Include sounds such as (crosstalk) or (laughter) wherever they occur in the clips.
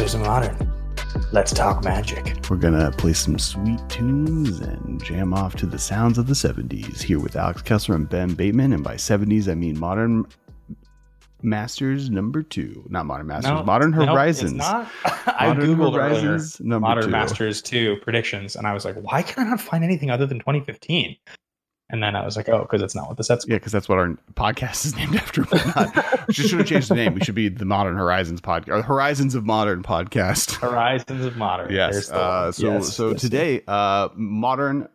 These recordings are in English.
Masters of Modern. Let's talk magic. We're going to play some sweet tunes and jam off to the sounds of the 70s here with Alex Kessler and Ben Bateman. And by 70s, I mean modern Masters number two. Not Modern Masters, No, Modern no, Horizons. it's not. (laughs) I googled Horizons earlier number Modern two. Masters 2 predictions, and I was like, why can I not find anything other than 2015? And then I was like, oh, because it's not what the set's Yeah, because that's what our podcast is named (laughs) after. Not- we should have changed the name. We should be the Modern Horizons podcast, or Horizons of Modern podcast. (laughs) Horizons of Modern. Yes. Uh, so Yes, so yes. today, uh, Modern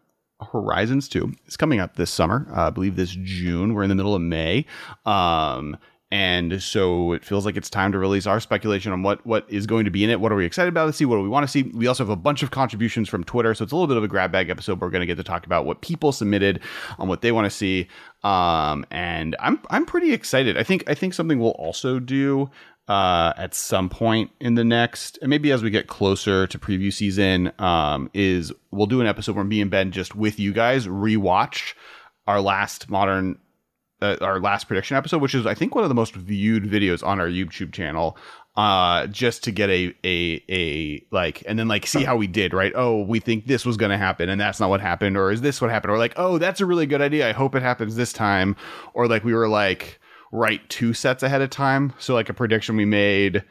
Horizons two is coming up this summer. Uh, I believe this June. We're in the middle of May. Um, and so it feels like it's time to release our speculation on what what is going to be in it. What are we excited about to see? What do we want to see? We also have a bunch of contributions from Twitter, so it's a little bit of a grab bag episode. We're going to get to talk about what people submitted on what they want to see. Um, and I'm I'm pretty excited. I think I think something we'll also do uh, at some point in the next, and maybe as we get closer to preview season, um, is we'll do an episode where me and Ben just with you guys rewatch our last modern, uh, our last prediction episode, which is I think one of the most viewed videos on our YouTube channel. Uh, just to get a a a like, and then like see how we did, right? Oh, we think this was going to happen, and that's not what happened, or is this what happened? Or like, oh, that's a really good idea. I hope it happens this time, or like we were like right two sets ahead of time. So like a prediction we made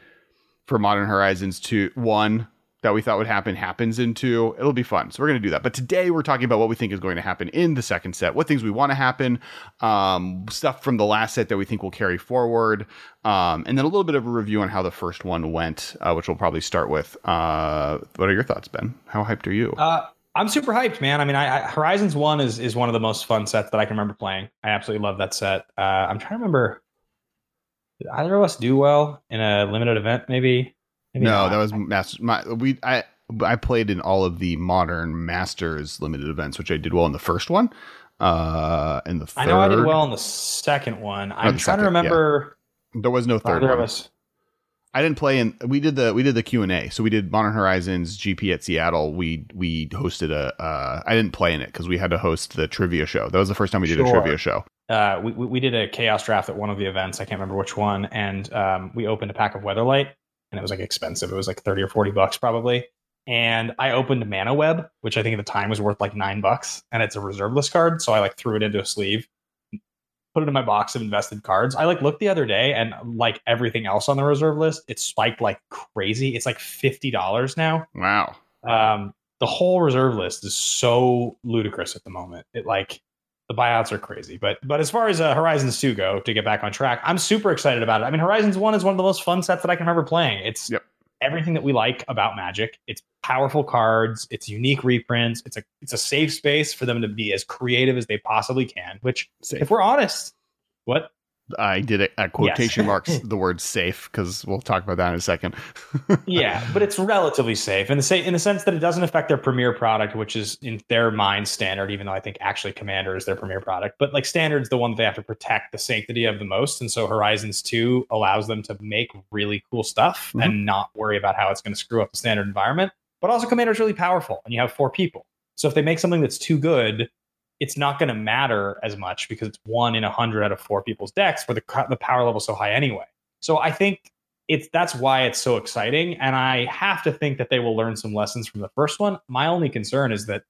for Modern Horizons 2 1 that we thought would happen happens in 2. It'll be fun. So we're going to do that. But today we're talking about what we think is going to happen in the second set, what things we want to happen, um, stuff from the last set that we think will carry forward, um, and then a little bit of a review on how the first one went, uh, which we'll probably start with. Uh, what are your thoughts, Ben? How hyped are you? Uh, I'm super hyped, man. I mean, I, I, Horizons One is is one of the most fun sets that I can remember playing. I absolutely love that set. Uh, I'm trying to remember. Did either of us do well in a limited event? Maybe. Maybe no, not. that was master. My, we I I played in all of the modern masters limited events, which I did well in the first one. Uh, in the third, I know I did well in the second one. I'm trying second, to yeah. remember. There was no third Either of one. us. I didn't play in. We did the we did the Q and A. So we did Modern Horizons GP at Seattle. We we hosted a. Uh, I didn't play in it because we had to host the trivia show. That was the first time we did a trivia show. Uh, we, we we did a chaos draft at one of the events. I can't remember which one, and um, we opened a pack of Weatherlight, and it was like expensive. It was like thirty or forty bucks probably. And I opened Mana Web, which I think at the time was worth like nine bucks, and it's a reserve list card. So I like threw it into a sleeve, put it in my box of invested cards. I like looked the other day, and like everything else on the reserve list, it spiked like crazy. It's like fifty dollars now. Wow. Um, the whole reserve list is so ludicrous at the moment. It like the buyouts are crazy. But but as far as uh, Horizons 2 go, to get back on track, I'm super excited about it. I mean, Horizons 1 is one of the most fun sets that I can remember playing. It's Yep. everything that we like about Magic. It's powerful cards, it's unique reprints, it's a it's a safe space for them to be as creative as they possibly can, which Safe. if we're honest, what I did it at quotation marks (laughs) the word safe because we'll talk about that in a second. (laughs) yeah, but it's relatively safe in the sa- in the sense that it doesn't affect their premier product, which is in their mind standard. Even though I think actually Commander is their premier product, but like Standard's the one that they have to protect the sanctity of the most, and so Horizons Two allows them to make really cool stuff Mhm. and not worry about how it's going to screw up the standard environment. But also, Commander is really powerful, and you have four people. So if they make something that's too good, it's not going to matter as much because it's one in a hundred out of four people's decks, where the the power level's so high anyway. So I think it's that's why it's so exciting, and I have to think that they will learn some lessons from the first one. My only concern is that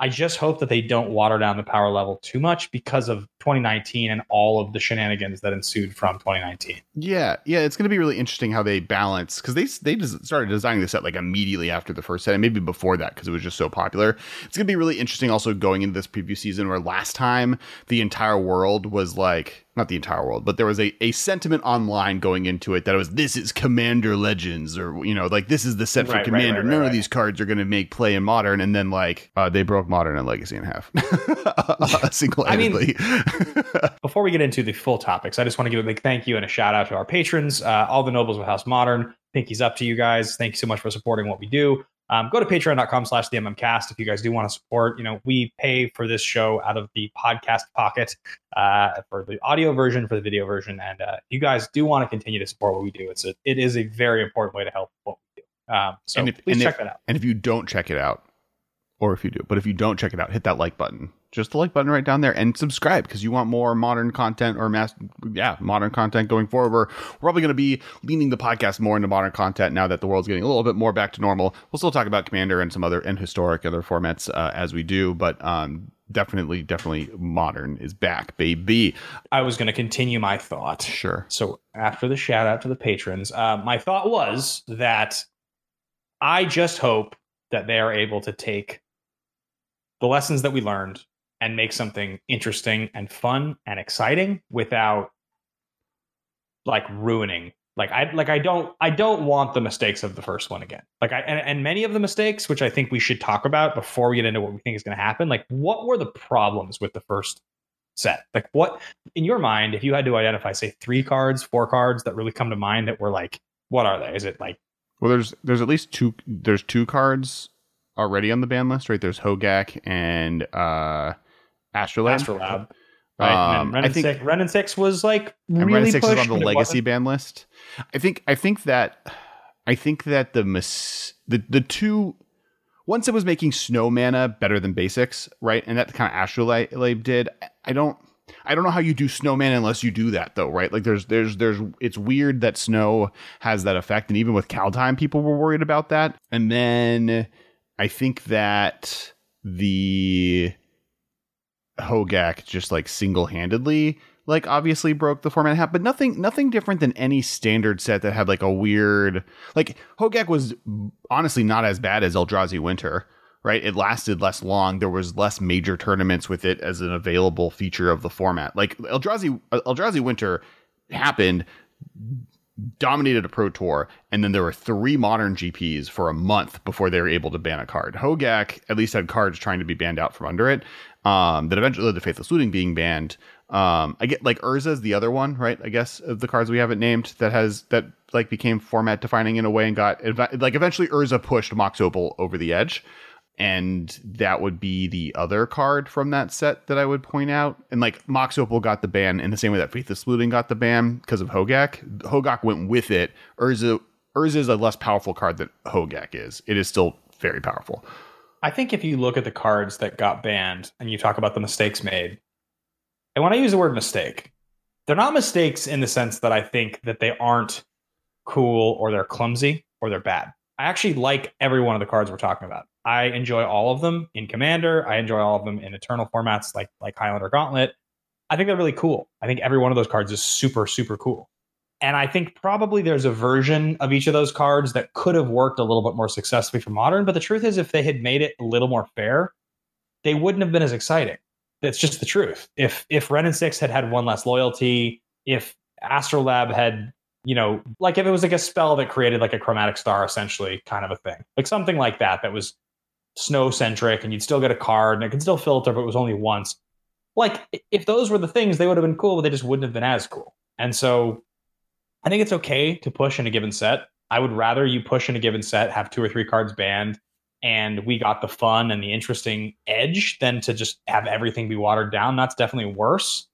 I just hope that they don't water down the power level too much because of 2019 and all of the shenanigans that ensued from 2019. Yeah, yeah, it's going to be really interesting how they balance because they they just started designing the set like immediately after the first set, and maybe before that because it was just so popular. It's going to be really interesting also going into this preview season where last time the entire world was like not the entire world, but there was a, a sentiment online going into it that it was this is Commander Legends or you know like this is the set for Right, Commander. right, right, None of these cards are going to make play in Modern, and then like uh, they broke Modern and Legacy in half (laughs) A single handedly. (laughs) Before we get into the full topics, I just want to give a big thank you and a shout out to our patrons, uh, all the nobles of House Modern. Pinky's up to you guys. Thank you so much for supporting what we do. Um, go to patreon.com slash the mmcast if you guys do want to support. You know, we pay for this show out of the podcast pocket uh, for the audio version, for the video version. And uh, you guys do want to continue to support what we do, it's a, it is a very important way to help what we do. Um, so And if- please check if- that out. And if you don't check it out, or if you do, but if you don't check it out, hit that like button just the like button right down there and subscribe because you want more modern content or mass yeah modern content going forward. We're, probably going to be leaning the podcast more into modern content now that the world's getting a little bit more back to normal. We'll still talk about commander and some other and historic other formats uh, as we do but um definitely definitely modern is back baby. I was going to continue my thought. sure. So after the shout out to the patrons, uh, my thought was that I just hope that they are able to take the lessons that we learned and make something interesting and fun and exciting without like ruining like i like i don't i don't want the mistakes of the first one again. Like i and, and many of the mistakes which i think we should talk about before we get into what we think is going to happen like what were the problems with the first set? Like what in your mind if you had to identify say three cards four cards that really come to mind that were like what are they? Is it like well there's there's at least two there's two cards already on the ban list right? There's hogak and uh astrolabe astrolabe right Um, and I think- six, wrenn and six was like really and Wrenn 6 is pushed, on the legacy ban list. I think I think that I think that the mis- the the two once it was making snow mana better than basics, right? And that kind of astrolabe did. I don't I don't know how you do snow mana unless you do that though, right? Like there's there's there's it's weird that snow has that effect and even with Kaldheim people were worried about that. And then I think that the Hogaak just like single-handedly like obviously broke the format half, but nothing nothing different than any standard set that had like a weird like Hogaak was honestly not as bad as Eldrazi Winter, right? It lasted less long. There was less major tournaments with it as an available feature of the format. Like Eldrazi uh, Eldrazi Winter happened dominated a pro tour and then there were three modern gps for a month before they were able to ban a card hogaak at least had cards trying to be banned out from under it um that eventually led to faithless looting being banned um i get like urza is the other one right i guess of the cards we haven't named that has that like became format defining in a way and got like eventually urza pushed mox opal over the edge and that would be the other card from that set that I would point out. And like Mox Opal got the ban in the same way that Faithless Looting got the ban because of Hogaak. Hogaak went with it. Urza Urza is a less powerful card than Hogaak is. It is still very powerful. I think if you look at the cards that got banned and you talk about the mistakes made, and when I use the word mistake, they're not mistakes in the sense that I think that they aren't cool or they're clumsy or they're bad. I actually like every one of the cards we're talking about. I enjoy all of them in Commander. I enjoy all of them in Eternal formats like like Highlander Gauntlet. I think they're really cool. I think every one of those cards is super super cool. And I think probably there's a version of each of those cards that could have worked a little bit more successfully for modern. But the truth is, if they had made it a little more fair, they wouldn't have been as exciting. That's just the truth. If if Wrenn and Six had had one less loyalty, if Astrolabe had, you know, like if it was like a spell that created like a chromatic star, essentially, kind of a thing, like something like that, that was snow centric, and you'd still get a card, and it could still filter, but it was only once. Like if those were the things, they would have been cool, but they just wouldn't have been as cool. And so I think it's okay to push in a given set. I would rather you push in a given set, have two or three cards banned, and we got the fun and the interesting edge than to just have everything be watered down. That's definitely worse.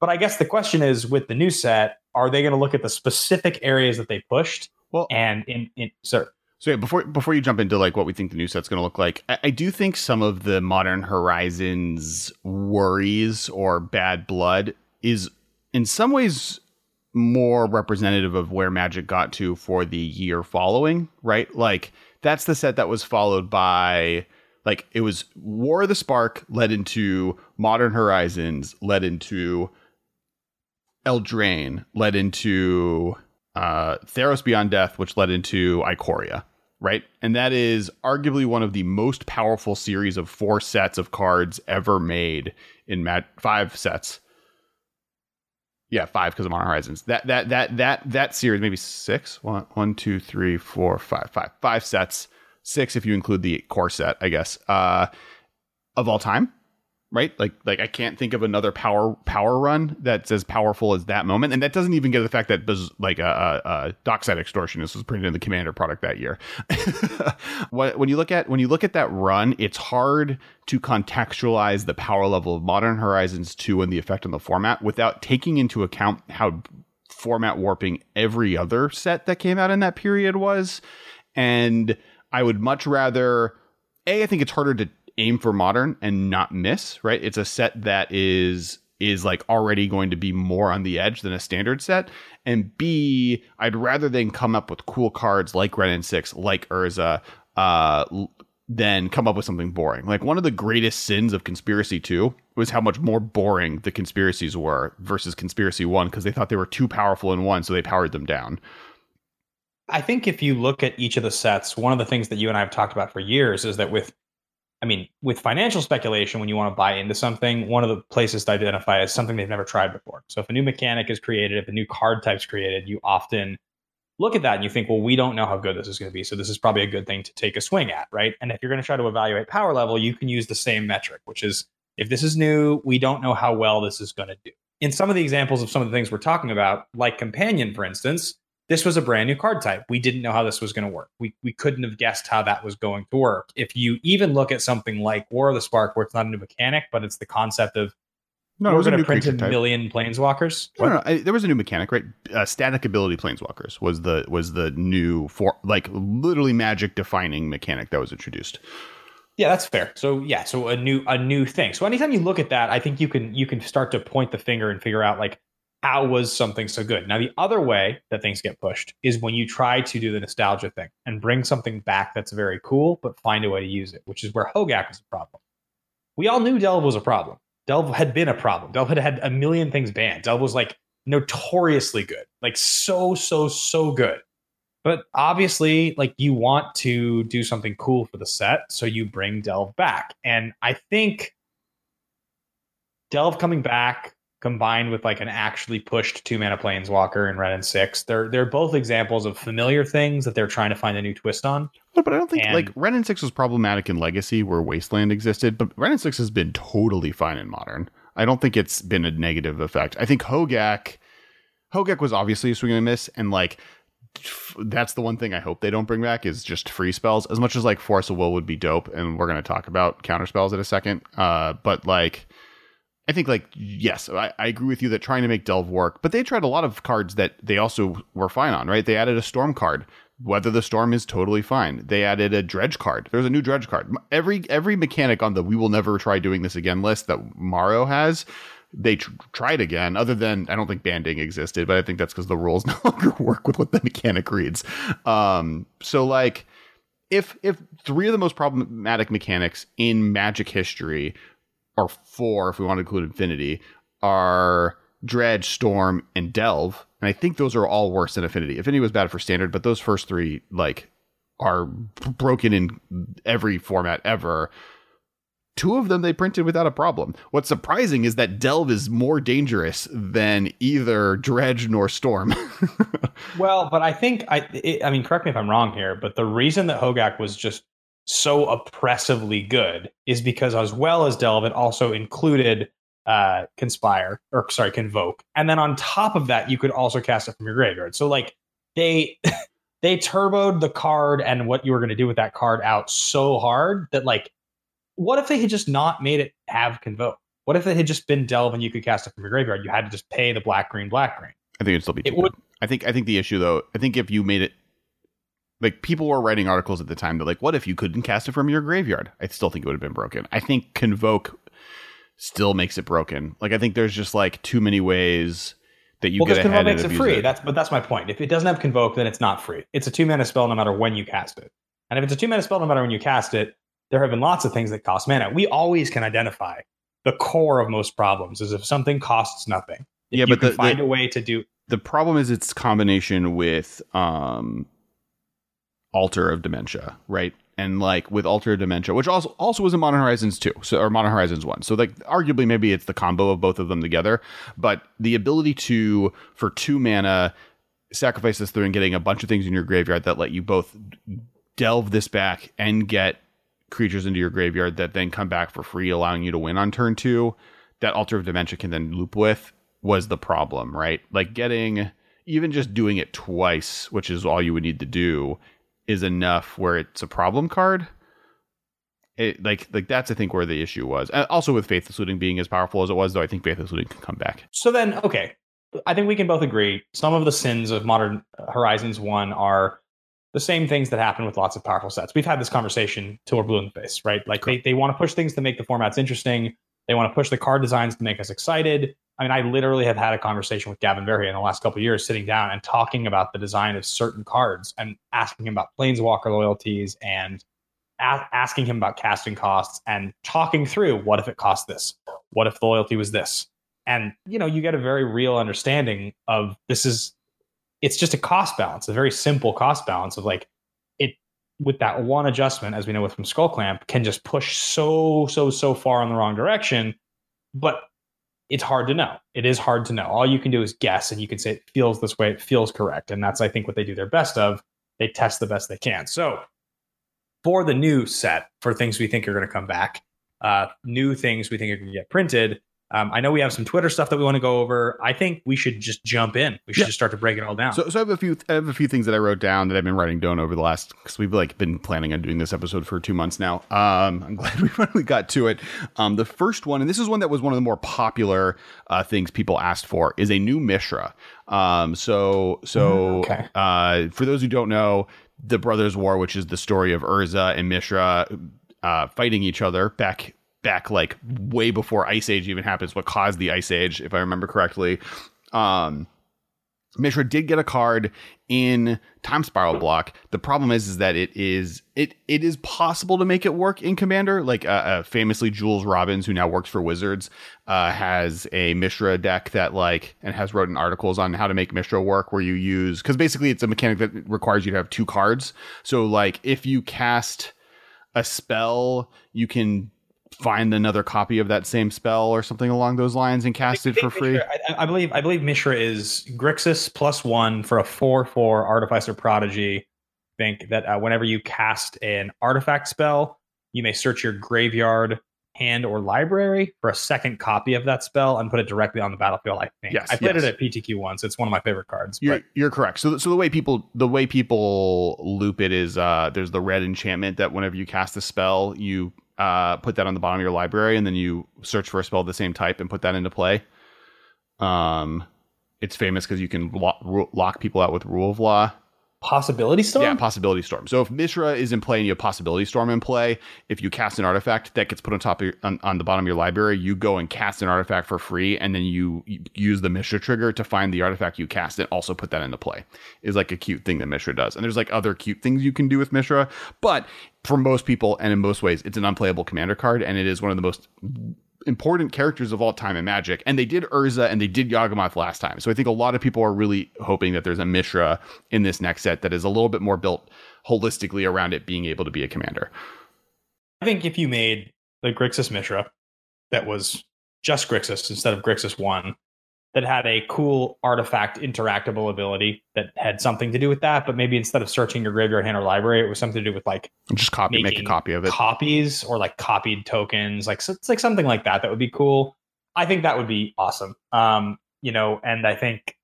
But I guess the question is with the new set, are they going to look at the specific areas that they pushed? Well, And in, in sir, So yeah, before before you jump into like what we think the new set's going to look like, I, I do think some of the Modern Horizons worries or bad blood is in some ways more representative of where Magic got to for the year following, right? Like that's the set that was followed by like it was War of the Spark led into Modern Horizons, led into Eldraine, led into uh Theros Beyond Death, which led into Ikoria right? And that is arguably one of the most powerful series of four sets of cards ever made in Mat five sets. Yeah, five because of Modern Horizons. That that that that that series, maybe six. One, one, two, three, four, five, five, five sets. Six if you include the core set, I guess. Uh, of all time, right? Like like I can't think of another power power run that's as powerful as that moment, and that doesn't even get to the fact that like a uh, uh, Dockside Extortionist was printed in the Commander product that year. (laughs) When you look at when you look at that run, it's hard to contextualize the power level of Modern Horizons 2 and the effect on the format without taking into account how format warping every other set that came out in that period was. And I would much rather a, I think it's harder to aim for modern and not miss, right? It's a set that is is like already going to be more on the edge than a standard set. And B, I'd rather than come up with cool cards like Wrenn and Six, like Urza, uh, than come up with something boring. Like one of the greatest sins of Conspiracy 2 was how much more boring the conspiracies were versus Conspiracy 1 because they thought they were too powerful in one, so they powered them down. I think if you look at each of the sets, one of the things that you and I have talked about for years is that with I mean, with financial speculation, when you want to buy into something, one of the places to identify is something they've never tried before. So if a new mechanic is created, if a new card type is created, you often look at that and you think, well, we don't know how good this is going to be. So this is probably a good thing to take a swing at, right? And if you're going to try to evaluate power level, you can use the same metric, which is if this is new, we don't know how well this is going to do. In some of the examples of some of the things we're talking about, like Companion, for instance, this was a brand new card type. We didn't know how this was going to work. We, we couldn't have guessed how that was going to work. If you even look at something like War of the Spark, where it's not a new mechanic, but it's the concept of no, we're going to print a million planeswalkers. No, no, no I, there was a new mechanic, right? Uh, static ability planeswalkers was the was the new for like literally magic defining mechanic that was introduced. Yeah, that's fair. So yeah, so a new a new thing. So anytime you look at that, I think you can you can start to point the finger and figure out like how was something so good? Now, the other way that things get pushed is when you try to do the nostalgia thing and bring something back that's very cool, but find a way to use it, which is where Hogaak was a problem. We all knew Delve was a problem. Delve had been a problem. Delve had had a million things banned. Delve was like notoriously good, like so, so, so good. But obviously, like you want to do something cool for the set, so you bring Delve back. And I think Delve coming back combined with like an actually pushed two mana planeswalker in Wrenn and Six. They're they're both examples of familiar things that they're trying to find a new twist on. But, but I don't think and, like Wrenn and Six was problematic in Legacy where Wasteland existed, but Wrenn and Six has been totally fine in Modern. I don't think it's been a negative effect. I think Hogaak Hogaak was obviously a swing and a miss, and like that's the one thing I hope they don't bring back is just free spells. As much as like Force of Will would be dope, and we're gonna talk about counter spells in a second. Uh, but like I think like yes, I, I, agree with you that trying to make Delve work, but they tried a lot of cards that they also were fine on, right? They added a storm card. Weather the storm is totally fine. They added a dredge card. There's a new dredge card. Every every mechanic on the we will never try doing this again list that Maro has, they tr- tried again. Other than I don't think banding existed, but I think that's because the rules (laughs) no longer work with what the mechanic reads. Um, so like if if three of the most problematic mechanics in Magic history or four if we want to include Affinity, are Dredge, Storm, and Delve. And I think those are all worse than Affinity. Affinity was bad for standard, but those first three like are broken in every format ever. Two of them they printed without a problem. What's surprising is that Delve is more dangerous than either Dredge nor Storm. (laughs) well, but I think I it, I mean correct me if I'm wrong here, but the reason that Hogaak was just so oppressively good is because as well as Delve, it also included uh conspire or sorry convoke. And then on top of that you could also cast it from your graveyard. So like they (laughs) they turboed the card and what you were going to do with that card out so hard that like what if they had just not made it have convoke? What if it had just been delve and you could cast it from your graveyard? You had to just pay the black green black green. I think it'd still be it would i think i think the issue though i think if you made it like people were writing articles at the time that like what if you couldn't cast it from your graveyard? I still think it would have been broken. I think convoke still makes it broken. Like i think there's just like too many ways that you well, get ahead makes it free. it. that's but that's my point. If it doesn't have convoke then it's not free. It's a two mana spell no matter when you cast it. And if it's a two mana spell no matter when you cast it there have been lots of things that cost mana. We always can identify the core of most problems is if something costs nothing. Yeah but the, find the, a way to do the problem is its combination with um Altar of Dementia, right? And like with Altar of Dementia, which also also was in Modern Horizons 2, so or Modern Horizons 1. So like arguably maybe it's the combo of both of them together, but the ability to for 2 mana sacrifice this through and getting a bunch of things in your graveyard that let you both delve this back and get creatures into your graveyard that then come back for free, allowing you to win on turn 2, that Altar of Dementia can then loop with was the problem, right? Like getting even just doing it twice, which is all you would need to do, is enough where it's a problem card. It, like like that's I think where the issue was. Uh, also with Faithless Looting being as powerful as it was, though, I think Faithless Looting can come back. So then, okay, I think we can both agree some of the sins of Modern Horizons One are the same things that happen with lots of powerful sets. We've had this conversation till we're blue in the face, right? Like they, they want to push things to make the formats interesting. They want to push the card designs to make us excited. I mean, I literally have had a conversation with Gavin Verhey in the last couple years, sitting down and talking about the design of certain cards and asking him about Planeswalker loyalties and a- asking him about casting costs and talking through what if it cost this? What if the loyalty was this? And you know, you get a very real understanding of this is it's just a cost balance, a very simple cost balance of like it with that one adjustment, as we know with from Skull Clamp, can just push so, so, so far in the wrong direction. But it's hard to know. It is hard to know. All you can do is guess, and you can say it feels this way, it feels correct. And that's, I think, what they do their best of. They test the best they can. So for the new set, for things we think are going to come back, uh, new things we think are going to get printed, um, I know we have some Twitter stuff that we want to go over. I think we should just jump in. We should yeah. just start to break it all down. So, so I have a few, I have a few things that I wrote down that I've been writing down over the last because we've like been planning on doing this episode for two months now. Um, I'm (laughs) glad we finally got to it. Um, the first one, and this is one that was one of the more popular uh, things people asked for, is a new Mishra. Um, so, so mm, okay. uh, for those who don't know, the Brothers War, which is the story of Urza and Mishra uh, fighting each other back back like way before Ice Age even happens, what caused the Ice Age, if I remember correctly. Um, Mishra did get a card in Time Spiral block. The problem is, is that it is it it is possible to make it work in Commander. Like uh, uh, famously, Jules Robins, who now works for Wizards, uh, has a Mishra deck that like and has written articles on how to make Mishra work, where you use because basically it's a mechanic that requires you to have two cards. So like if you cast a spell, you can find another copy of that same spell or something along those lines and cast it for free. I, I, believe I believe Mishra is Grixis plus one for a four four Artificer Prodigy. Think that uh, whenever you cast an artifact spell, you may search your graveyard, hand, or library for a second copy of that spell and put it directly on the battlefield. I think. Yes, I played yes. it at PTQ once. It's one of my favorite cards. You're, you're correct. So, so the way people the way people loop it is uh, there's the red enchantment that whenever you cast a spell, you uh, put that on the bottom of your library, and then you search for a spell of the same type and put that into play. Um, it's famous because you can lo- lock people out with rule of law. Possibility Storm? Yeah, Possibility Storm. So if Mishra is in play and you have Possibility Storm in play, if you cast an artifact that gets put on top of your, on, on, the bottom of your library, you go and cast an artifact for free, and then you, you, use the Mishra trigger to find the artifact you cast and also put that into play. Is like a cute thing that Mishra does. And there's like other cute things you can do with Mishra, but for most people and in most ways, it's an unplayable commander card, and it is one of the most important characters of all time in Magic, and they did Urza and they did Yawgmoth last time. So I think a lot of people are really hoping that there's a Mishra in this next set that is a little bit more built holistically around it being able to be a commander. I think if you made the Grixis Mishra that was just Grixis instead of Grixis One, that had a cool artifact interactable ability that had something to do with that. But maybe instead of searching your graveyard hand or library, it was something to do with like just copy, make a copy of it, copies or like copied tokens, like so it's like something like that. That would be cool. I think that would be awesome. Um, you know, and I think,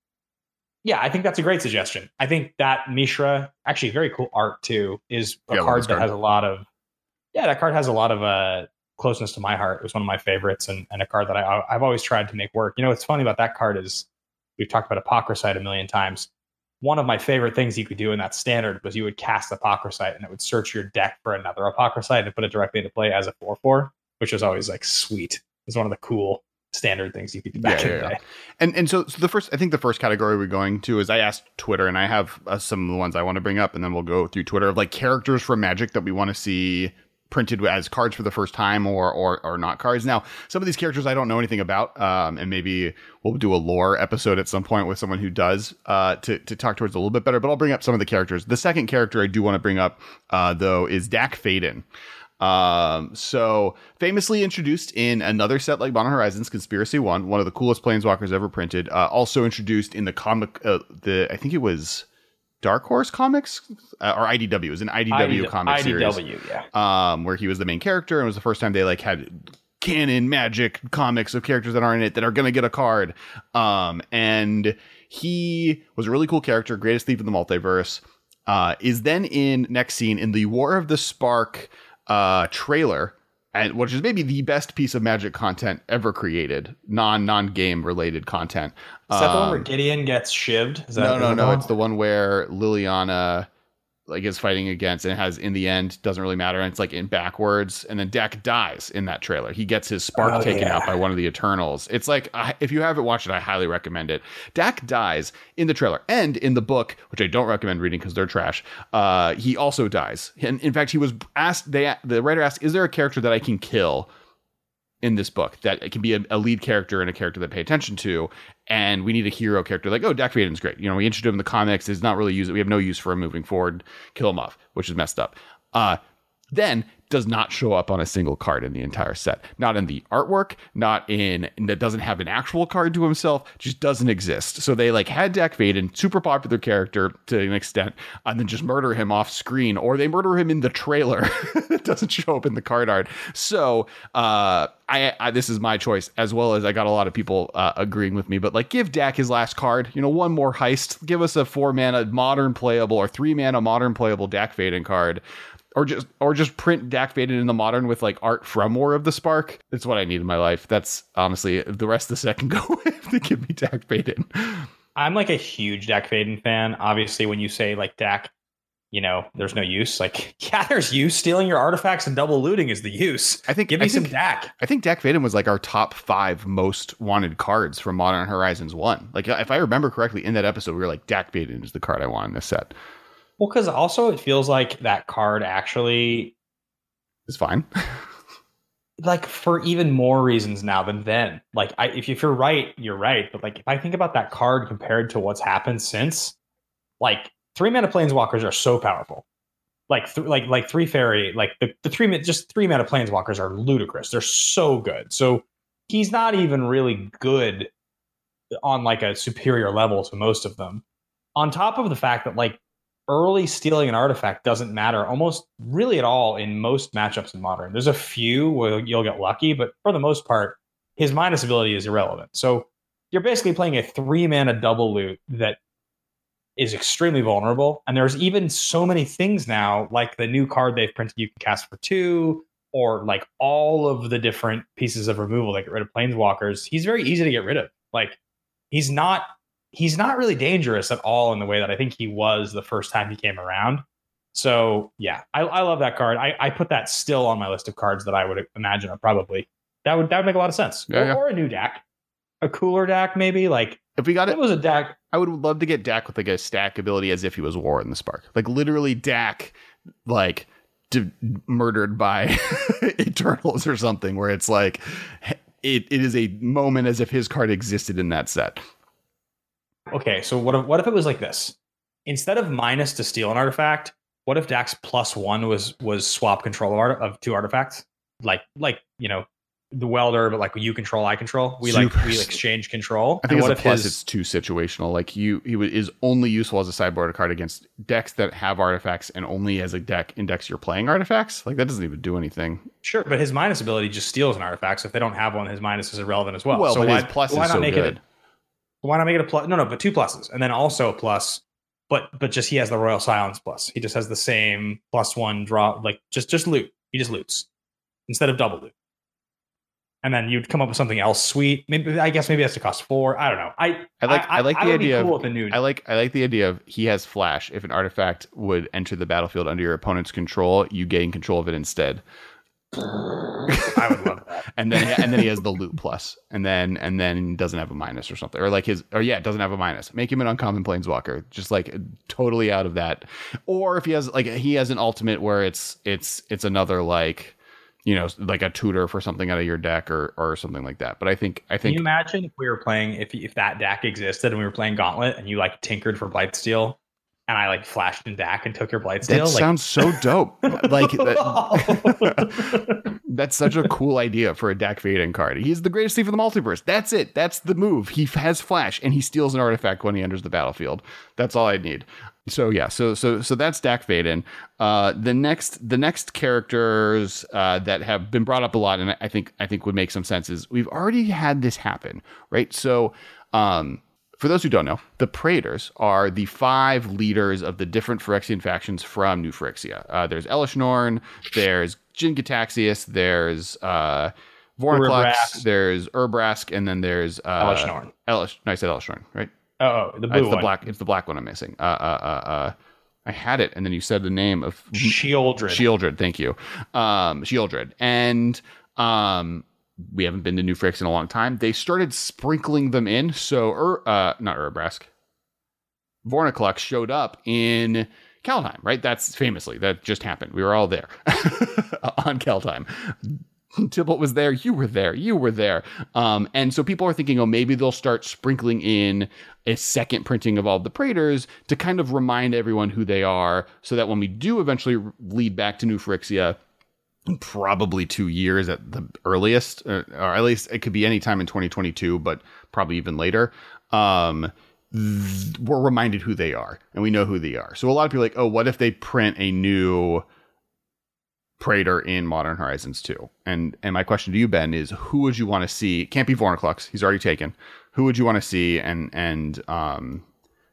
yeah, I think that's a great suggestion. I think that Mishra, actually, very cool art too, is a yeah, card that card. has a lot of, yeah, that card has a lot of uh closeness to my heart. It was one of my favorites and, and a card that I, I've always tried to make work. You know, what's funny about that card is we've talked about Apocryphite a million times. One of my favorite things you could do in that standard was you would cast Apocryphite and it would search your deck for another Apocryphite and put it directly into play as a 4 4, which was always like sweet. It's one of the cool standard things you could do back yeah, in the day. Yeah. And and so, so the first, I think the first category we're going to is I asked Twitter, and I have uh, some of the ones I want to bring up, and then we'll go through Twitter of like characters from Magic that we want to see printed as cards for the first time or or or not cards. Now, some of these characters I don't know anything about, um, and maybe we'll do a lore episode at some point with someone who does uh, to to talk towards a little bit better. But I'll bring up some of the characters. The second character I do want to bring up uh, though is Dack Fayden. Um, so famously introduced in another set like Modern Horizons Conspiracy One, one of the coolest planeswalkers ever printed. Uh, also introduced in the comic, uh, the I think it was Dark Horse Comics uh, or IDW. It was an IDW ID- comic IDW, series. yeah. Um, where he was the main character, and it was the first time they like had canon magic comics of characters that aren't in it that are gonna get a card. Um, and he was a really cool character, greatest thief in the multiverse. Uh, is then in next scene in the War of the Spark uh, trailer and which is maybe the best piece of magic content ever created, non non game related content. Is that um, the one where um, Gideon gets shivved? Is that no, no, no. It's the one where Liliana like is fighting against and has in the end doesn't really matter and it's like in backwards and then Dack dies in that trailer. He gets his spark Oh, taken yeah. out by one of the Eternals. It's like I, if you haven't watched it, I highly recommend it. Dack dies in the trailer and in the book, which I don't recommend reading because they're trash. Uh, he also dies. And in fact, he was asked. They the writer asked, "Is there a character that I can kill?" In this book that it can be a, a lead character and a character that pay attention to and we need a hero character like oh Dack Fayden's great. You know we introduced him in the comics. He's not really used we have no use for him moving forward. Kill him off which is messed up. Uh then does not show up on a single card in the entire set. Not in the artwork not in that doesn't have an actual card to himself just doesn't exist. So they like had Dack Fayden super popular character to an extent and then just murder him off screen or they murder him in the trailer. (laughs) It doesn't show up in the card art. So uh I, I this is my choice as well as I got a lot of people uh, agreeing with me but like give Dack his last card. You know one more heist. Give us a four mana modern playable or three mana modern playable Dack Fayden card or just or just print Dack Fayden in the modern with like art from War of the Spark. That's what I need in my life. That's honestly the rest of the set can (laughs) go with to give me Dack Fayden. I'm like a huge Dack Fayden fan. Obviously, when you say like Dack, you know, there's no use. Like, (laughs) yeah, there's use. Stealing your artifacts and double looting is the use. I think Give me I some think, Dack. I think Dack Fayden was like our top five most wanted cards from Modern Horizons One. Like if I remember correctly, in that episode, we were like Dack Fayden is the card I want in this set. Well, because also it feels like that card actually, is fine. (laughs) like for even more reasons now than then. Like, I, if, if you're right, you're right. But like, if I think about that card compared to what's happened since, like three mana planeswalkers are so powerful. Like, th- like, like three fairy, like the, the three, just three mana planeswalkers are ludicrous. They're so good. So he's not even really good on like a superior level to most of them. On top of the fact that like early stealing an artifact doesn't matter almost really at all in most matchups in modern. There's a few where you'll get lucky, but for the most part, his minus ability is irrelevant. So you're basically playing a three mana double loot that is extremely vulnerable. And there's even so many things now, like the new card they've printed you can cast for two, or like all of the different pieces of removal that get rid of planeswalkers. He's very easy to get rid of. Like he's not he's not really dangerous at all in the way that I think he was the first time he came around. So yeah, I, I love that card. I, I put that still on my list of cards that I would imagine are probably that would that would make a lot of sense. Yeah, or, yeah. or a new deck, a cooler deck maybe. Like If we got it it, was a deck. I would love to get Dack with like a stack ability as if he was War in the Spark. Like literally Dack, like d- murdered by (laughs) Eternals or something, where it's like it, it is a moment as if his card existed in that set. Okay, so what if what if it was like this? Instead of minus to steal an artifact, what if Dack's plus one was was swap control of, art, of two artifacts? Like like you know the welder, but like you control, I control. We like Super. we exchange control. I think And as what a if plus, his- it's too situational. Like you, he is only useful as a sideboard card against decks that have artifacts, and only as a deck index you're playing artifacts. Like that doesn't even do anything. Sure, but his minus ability just steals an artifact. So if they don't have one, his minus is irrelevant as well. Well, so why, his plus why is not so make good. it? Why not make it a plus? No, no, but two pluses, and then also a plus. But but just he has the royal silence plus. He just has the same plus one draw. Like just just loot. He just loots instead of double loot. And then you'd come up with something else sweet. Maybe I guess maybe that's to cost four. I don't know. I I like- I like the be idea of- cool with a new. I like I like the idea of he has flash. If an artifact would enter the battlefield under your opponent's control, you gain control of it instead. I would love that. (laughs) and then and then he has the loot plus, and then and then doesn't have a minus or something, or like his or yeah, doesn't have a minus. Make him an uncommon planeswalker, just like totally out of that. Or if he has like he has an ultimate where it's it's it's another like you know like a tutor for something out of your deck or or something like that. But I think I think Can you imagine if we were playing if if that deck existed and we were playing Gauntlet and you like tinkered for Blightsteel and I like flashed in deck and took your Blightsteel? that like, sounds so dope. (laughs) like that, (laughs) That's such a cool idea for a Dack Fayden card. He's the greatest thief of the multiverse. That's it. That's the move. He has flash and he steals an artifact when he enters the battlefield. That's all I need. So yeah, so so so that's Dack Fayden. Uh, the next the next characters uh, that have been brought up a lot, and I think I think would make some sense is we've already had this happen, right? So um, for those who don't know, the Praetors are the five leaders of the different Phyrexian factions from New Phyrexia. Uh, there's Elesh Norn, there's Jin Gitaxias, there's uh, Vorinclex, there's Urabrask, and then there's uh, Elishnorn. Elesh, no, I said Elesh Norn, right? Oh, the Uh, blue it's the one. black. It's the black one I'm missing. Uh, uh, uh, uh, I had it, and then you said the name of Sheoldred. Sheoldred, Thank you, um, Sheoldred, and um, we haven't been to New Phyrexian in a long time. They started sprinkling them in. So, Ur, uh, not Urabrask, Vorinclex showed up in Kaldheim, right? That's famously that just happened. We were all there (laughs) on Kaldheim. Tibalt was there, you were there, you were there. Um, and so people are thinking, oh, maybe they'll start sprinkling in a second printing of all the Praetors to kind of remind everyone who they are, so that when we do eventually lead back to New Phyrexia, probably two years at the earliest, or, at least it could be any time in 2022, but probably even later. Um, th- we're reminded who they are and we know who they are. So a lot of people are like, oh, what if they print a new Praetor in Modern Horizons 2? And and my question to you, Ben, is who would you want to see? It can't be Vorinclex. He's already taken. Who would you want to see? And and um,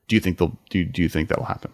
do you think they'll do? Do you think that'll happen?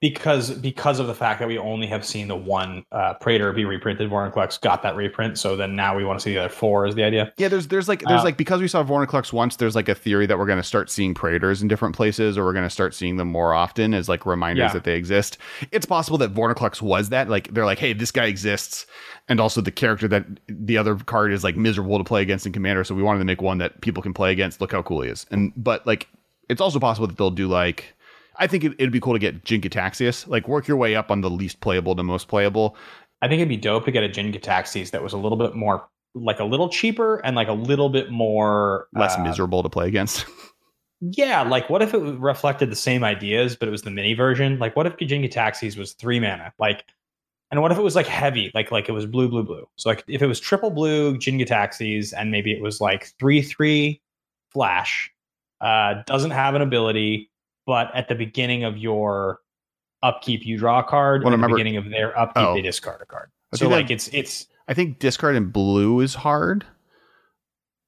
Because because of the fact that we only have seen the one uh, Praetor be reprinted, Vorinclex got that reprint. So then now we want to see the other four. Is the idea? Yeah, there's there's like there's uh, like because we saw Vorinclex once, there's like a theory that we're going to start seeing Praetors in different places, or we're going to start seeing them more often as like reminders yeah. that they exist. It's possible that Vorinclex was that. Like they're like, hey, this guy exists, and also the character that the other card is like miserable to play against in Commander. So we wanted to make one that people can play against. Look how cool he is. And but like it's also possible that they'll do like I think it, would be cool to get Jin-Gitaxias. Like work your way up on the least playable to most playable. I think it'd be dope to get a Jin-Gitaxias that was a little bit more like a little cheaper and like a little bit more less uh, miserable to play against. (laughs) yeah, like what if it reflected the same ideas, but it was the mini version? Like what if Jin-Gitaxias was three mana? Like and what if it was like heavy, like like it was blue, blue, blue? So like if it was triple blue Jin-Gitaxias and maybe it was like three, three flash, uh, doesn't have an ability, but at the beginning of your upkeep you draw a card. Well, at remember, the beginning of their upkeep oh. they discard a card. so like that, it's it's. I think discard in blue is hard.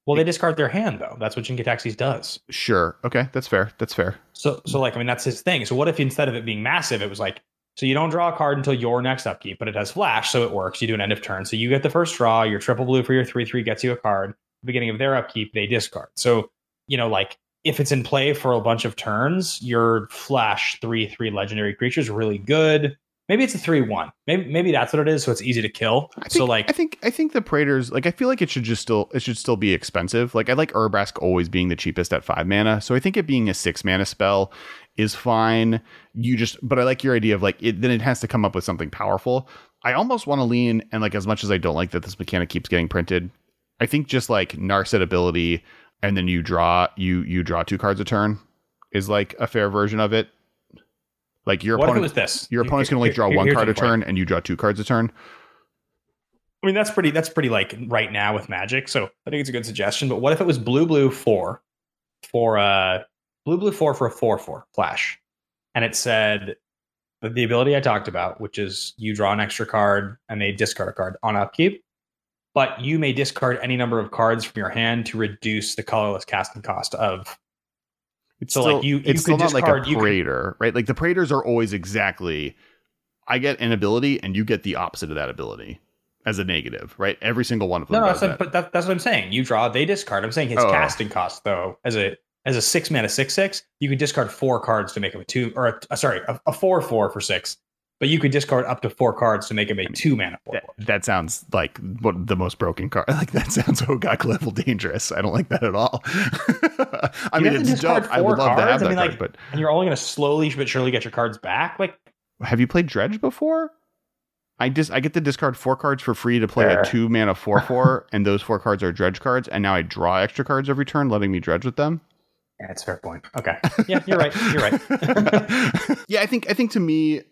Well, they discard their hand though. That's what Jin-Gitaxias does. Sure. Okay, that's fair. That's fair. So so like I mean that's his thing. So what if instead of it being massive, it was like so you don't draw a card until your next upkeep, but it has flash, so it works. You do an end of turn, so you get the first draw. Your triple blue for your three three gets you a card. Beginning of their upkeep, they discard. So you know like if it's in play for a bunch of turns, your flash three three legendary creature is really good. Maybe it's a three one. Maybe maybe that's what it is. So it's easy to kill. Think, so like I think I think the Praetors like I feel like it should just still it should still be expensive. Like I like Urabrask always being the cheapest at five mana. So I think it being a six mana spell is fine. You just but I like your idea of like it then it has to come up with something powerful. I almost want to lean and like as much as I don't like that this mechanic keeps getting printed, I think just like Narset ability and then you draw you you draw two cards a turn is like a fair version of it. Like your what opponent was this? Your opponent's can only draw here, one card a turn, and you draw two cards a turn. I mean that's pretty that's pretty like right now with Magic, so I think it's a good suggestion. But what if it was blue blue four for a blue blue four for a four four flash, and it said the ability I talked about, which is you draw an extra card and they discard a card on upkeep but you may discard any number of cards from your hand to reduce the colorless casting cost of. It's so still, like you, you it's still not discard, like a praetor, right? Like the praetors are always exactly. I get an ability, and you get the opposite of that ability as a negative, right? Every single one of them. No, no that. but that, that's what I'm saying. You draw, they discard. I'm saying his oh. casting cost, though, as a as a six mana six six, you can discard four cards to make him a two, or a, uh, sorry, a, a four four for six but you could discard up to four cards to make him a two mana four. That, that, sounds like what the most broken card. (laughs) Like that sounds (laughs) Hogaak level dangerous. I don't like that at all. (laughs) I you mean, it's dope. I would love cards? to have that I mean, card, but and you're only going to slowly but surely get your cards back. Like, have you played Dredge before? I just I get to discard four cards for free to play Fair. a two mana four four, and those four cards are dredge cards, and now I draw extra cards every turn, letting me dredge with them. Yeah, that's fair point. Okay. Yeah, you're right. You're right. yeah, I think I think to me,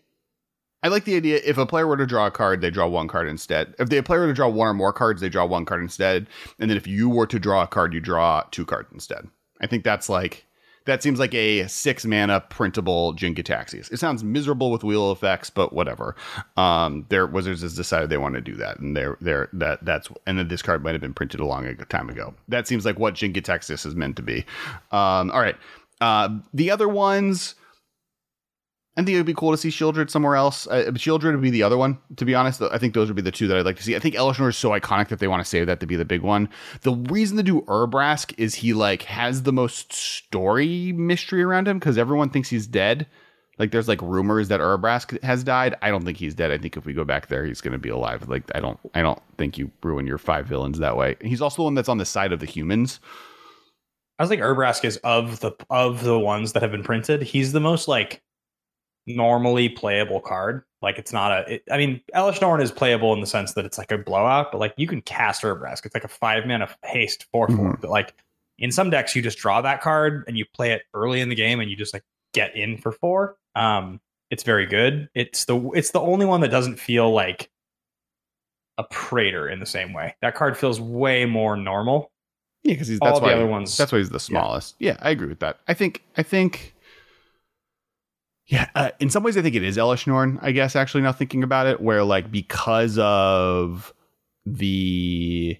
I like the idea if a player were to draw a card, they draw one card instead. If the player were to draw one or more cards, they draw one card instead. And then if you were to draw a card, you draw two cards instead. I think that's like that seems like a six mana printable Jin-Gitaxias. It sounds miserable with wheel effects, but whatever. Um, their Wizards has decided they want to do that, and they're they're that that's and then this card might have been printed a long time ago. That seems like what Jin-Gitaxias is meant to be. Um, all right, uh, the other ones I think it would be cool to see Sheoldred somewhere else. Uh, Sheoldred would be the other one, to be honest. I think those would be the two that I'd like to see. I think Elesh is so iconic that they want to save that to be the big one. The reason to do Urabrask is he like has the most story mystery around him because everyone thinks he's dead. Like there's like rumors that Urabrask has died. I don't think he's dead. I think if we go back there, he's going to be alive. Like I don't I don't think you ruin your five villains that way. He's also the one that's on the side of the humans. I was like Urabrask is of the of the ones that have been printed. He's the most like normally playable card. Like it's not a. It, I mean, Elesh Norn is playable in the sense that it's like a blowout, but like you can cast Urabrask. It's like a five mana haste four four. Mhm. But like in some decks, you just draw that card and you play it early in the game, and you just like get in for four. Um, it's very good. It's the it's the only one that doesn't feel like a Praetor in the same way. That card feels way more normal. Yeah, because he's All that's the other ones- That's why he's the smallest. Yeah. I agree with that. I think I think. Yeah, uh, in some ways, I think it is Elesh Norn. I guess actually, now thinking about it, where like because of the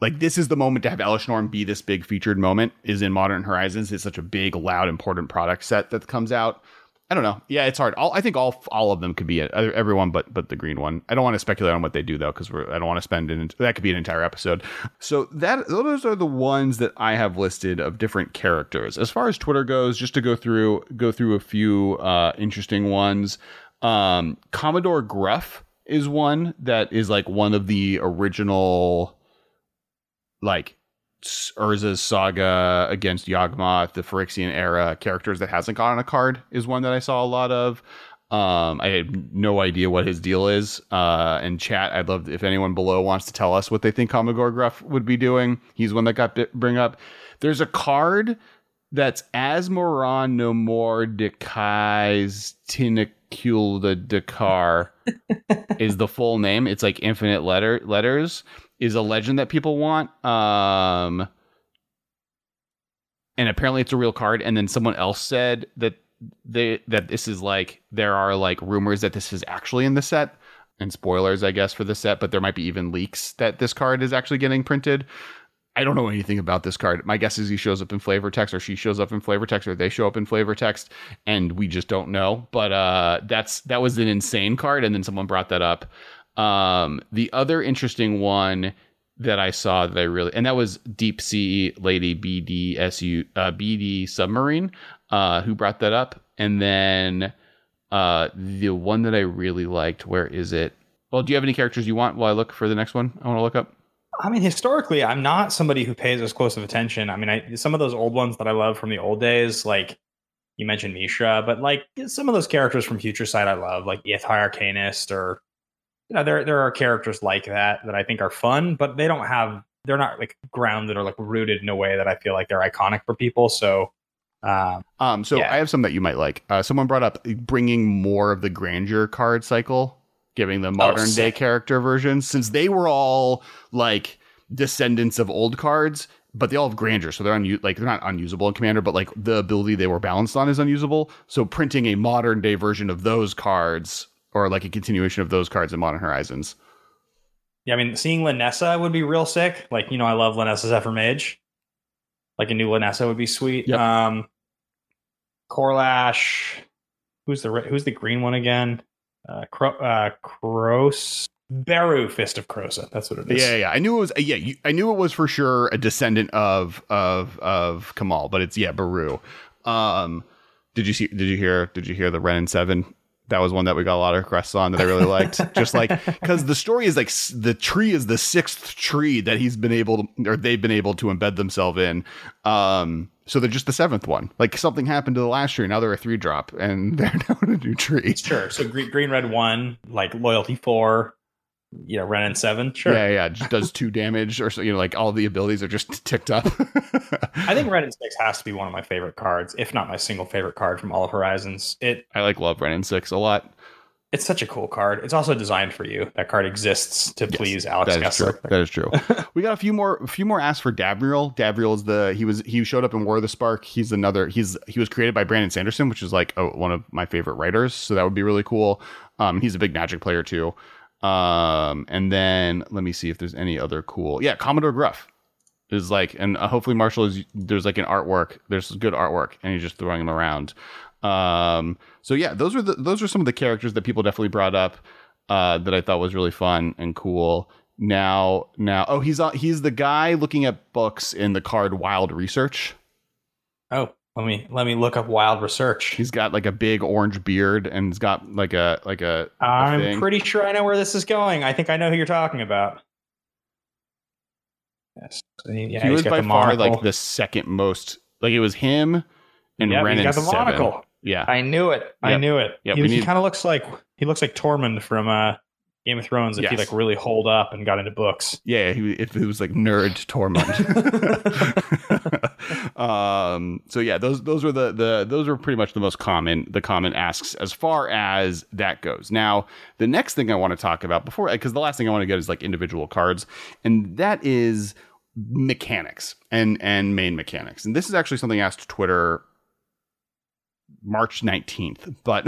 like this is the moment to have Elesh Norn be this big featured moment is in Modern Horizons. It's such a big, loud, important product set that comes out. I don't know. Yeah, it's hard. All, I think all all of them could be it. Uh, everyone, but but the green one. I don't want to speculate on what they do though, because I don't want to spend an that could be an entire episode. So that those are the ones that I have listed of different characters. As far as Twitter goes, just to go through go through a few uh, interesting ones. Um, Commodore Gruff is one that is like one of the original like Urza's saga against Yawgmoth, the Phyrexian era characters that hasn't gotten a card is one that I saw a lot of. Um, I have no idea what his deal is. Uh, and chat, I'd love if anyone below wants to tell us what they think Commodore Gruff would be doing. He's one that got bring up. There's a card that's as Moran no more decais Tinacule the Dakar (laughs) is the full name. It's like infinite letter letters is a legend that people want. Um, and apparently it's a real card. And then someone else said that they that this is like there are like rumors that this is actually in the set and spoilers, I guess, for the set, but there might be even leaks that this card is actually getting printed. I don't know anything about this card. My guess is he shows up in flavor text, or she shows up in flavor text, or they show up in flavor text, and we just don't know. But uh, that's that was an insane card, and then someone brought that up. Um, the other interesting one that I saw that I really and that was Deep Sea Lady BDSU uh, BD Submarine, uh, who brought that up, and then uh, the one that I really liked. Where is it? Well, do you have any characters you want while I look for the next one? I want to look up. I mean, historically, I'm not somebody who pays as close of attention. I mean, I, some of those old ones that I love from the old days, like you mentioned Mishra, but like some of those characters from Future Sight, I love, like Ith, High Arcanist, or you know, there there are characters like that that I think are fun, but they don't have, they're not like grounded or like rooted in a way that I feel like they're iconic for people. So, um, Um, so Yeah. I have some that you might like. Uh, someone brought up bringing more of the grandeur card cycle, giving the modern day character versions, since they were all like descendants of old cards, but they all have grandeur, so they're un- like they're not unusable in Commander, but like the ability they were balanced on is unusable. So printing a modern day version of those cards, or like a continuation of those cards in Modern Horizons. yeah, I mean, seeing Linessa would be real sick. Like, you know, I love Linessa Zephyr Mage. Like a new Linessa would be sweet. Yep. Um, Korlash. Who's the who's the green one again? Uh, Cro- uh, Kros Baru Fist of Krosa. That's what it is. Yeah, yeah. I knew it was. Yeah, you, I knew it was for sure a descendant of of of Kamahl, but it's yeah, Baru. Um, did you see? Did you hear? Did you hear the Wrenn and Seven? That was one that we got a lot of requests on that I really liked. (laughs) Just like because the story is like the tree is the sixth tree that he's been able to, or they've been able to embed themselves in. Um, so they're just the seventh one. Like something happened to the last tree. Now they're a three drop, and (laughs) they're now a new tree. Sure. So green, green, red one, like loyalty four. You know, Wrenn and seven. Sure. Yeah, yeah. Just does two damage, or so you know, like all the abilities are just ticked up. (laughs) I think Wrenn and six has to be one of my favorite cards, if not my single favorite card from all of Horizons. It I like love Wrenn and Six a lot. it's such a cool card. It's also designed for you. That card exists to please Alex That is true. That is true. (laughs) we got a few more. A few more asks for Davriel. Davriel is the he was he showed up in War of the Spark. He's another. He's he was created by Brandon Sanderson, which is like oh, one of my favorite writers. So that would be really cool. Um, he's a big Magic player too. Um, and then let me see if there's any other cool. Yeah, Commodore Gruff is like, and uh, hopefully Marshall is there's like an artwork. There's good artwork, and he's just throwing them around. Um, so yeah, those are the those are some of the characters that people definitely brought up uh, that I thought was really fun and cool. Now, now, oh, he's on, he's the guy looking at books in the card Wild Research. Oh, Let me let me look up wild research. He's got like a big orange beard and he's got like a like a. a I'm thing. pretty sure I know where this is going. I think I know who you're talking about. Yes. He- Yeah, he was by far like the second most. Like it was him and Yep, Wrenn he's and got the Seven. monocle. Yeah, I knew it. I knew it. Yep, he he kind of looks like he looks like Tormund from uh, Game of Thrones if he like really holed up and got into books. yeah. He, if it was like nerd torment. (laughs) (laughs) um. So yeah, those those were the the those were pretty much the most common the common asks as far as that goes. Now the next thing I want to talk about before because the last thing I want to get is like individual cards, and that is mechanics and and main mechanics. And this is actually something I asked Twitter March 19th, but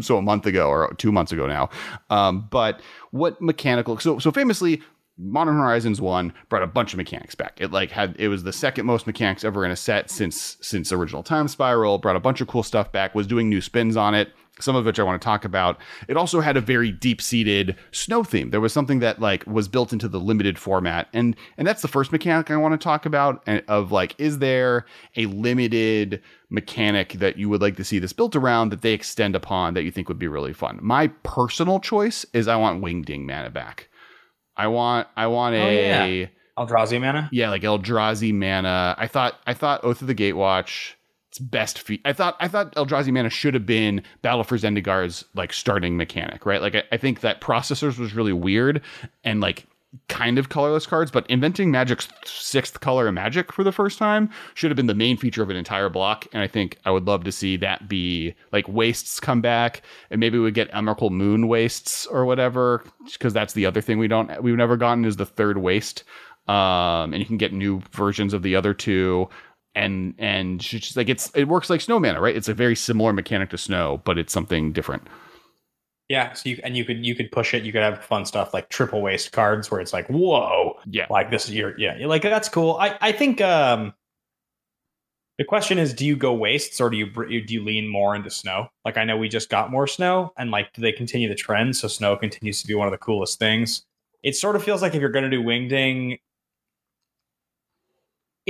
(laughs) so a month ago or two months ago now. Um, but what mechanical, so, so famously, Modern Horizons 1 brought a bunch of mechanics back. It like had, it was the second most mechanics ever in a set since, since original time spiral, brought a bunch of cool stuff back, was doing new spins on it. Some of which I want to talk about. It also had a very deep-seated snow theme. There was something that like was built into the limited format, and and that's the first mechanic I want to talk about. And of like, is there a limited mechanic that you would like to see this built around that they extend upon that you think would be really fun? My personal choice is I want Wingding mana back. I want I want Oh, a yeah. Eldrazi mana. yeah, like Eldrazi mana. I thought I thought Oath of the Gatewatch. Its best feat. I thought I thought Eldrazi mana should have been Battle for Zendikar's like starting mechanic, right? Like I, I think that processors was really weird and like kind of colorless cards, but inventing Magic's sixth color in Magic for the first time should have been the main feature of an entire block. And I think I would love to see that be like wastes come back, and maybe we get Emrakul Moon wastes or whatever, because that's the other thing we don't we've never gotten is the third waste. Um, and you can get new versions of the other two and and it's just like it's it works like snow mana, right? It's a very similar mechanic to snow, but it's something different. Yeah. So you and you could you could push it. You could have fun stuff like triple waste cards where it's like whoa, Yeah. like this is your yeah, you're like that's cool. I I think um the question is, do you go wastes or do you do you lean more into snow? Like I know we just got more snow, and like do they continue the trend so snow continues to be one of the coolest things? It sort of feels like if you're going to do wingding,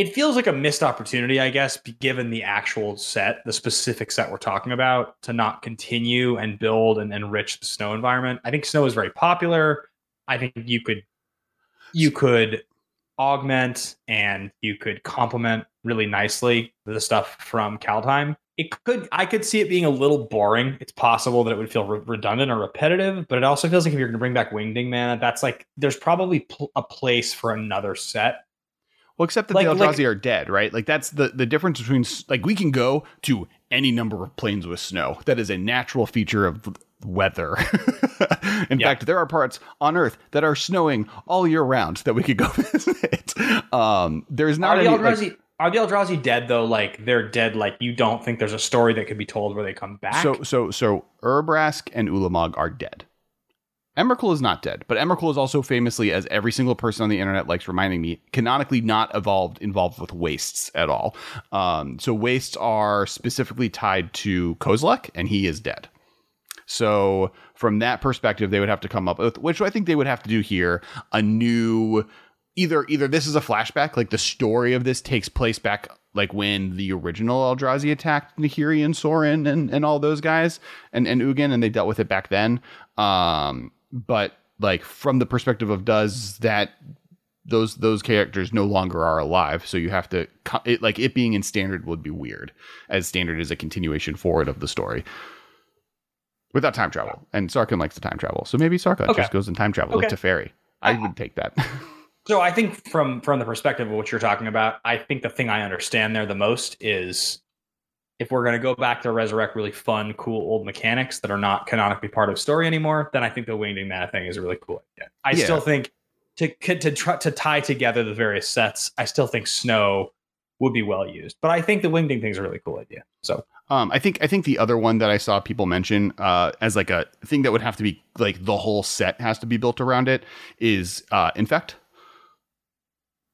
it feels like a missed opportunity, I guess, given the actual set, the specific set we're talking about, to not continue and build and enrich the snow environment. I think snow is very popular. I think you could you could augment and you could complement really nicely the stuff from Kaldheim. It could I could see it being a little boring. It's possible that it would feel re- redundant or repetitive, but it also feels like if you're going to bring back Wingding Mana, that's like there's probably pl- a place for another set Well, except that Like- the like- Eldrazi are dead, right? Like that's the the difference between like we can go to any number of planes with snow. That is a natural feature of weather. (laughs) In Yeah. fact, there are parts on Earth that are snowing all year round that we could go (laughs) visit. Um, there's not are the any, like- are the Eldrazi dead though? Like they're dead. Like you don't think there's a story that could be told where they come back? So so so Urbrask and Ulamog are dead. Emrakul is not dead, but Emrakul is also famously, as every single person on the internet likes reminding me, canonically not evolved involved with wastes at all. Um, so wastes are specifically tied to Kozilek, and he is dead. So from that perspective, they would have to come up with, which I think they would have to do here, a new either either this is a flashback, like the story of this takes place back like when the original Eldrazi attacked Nahiri and Sorin and, and all those guys and, and Ugin and they dealt with it back then. Um, but like from the perspective of does that those those characters no longer are alive, so you have to it, like it being in standard would be weird, as standard is a continuation forward of the story without time travel. And Sarkhan likes the time travel, so maybe Sarkhan Okay. just goes in time travel Okay. like Teferi. I would take that. (laughs) So I think from from the perspective of what you're talking about, I think the thing I understand there the most is if we're going to go back to resurrect really fun, cool old mechanics that are not canonically part of story anymore, then I think the wingding mana thing is a really cool idea. I Yeah. still think to to try to tie together the various sets, I still think snow would be well used. But I think the wingding thing is a really cool idea. So Um, I think I think the other one that I saw people mention uh, as like a thing that would have to be like the whole set has to be built around it is uh, infect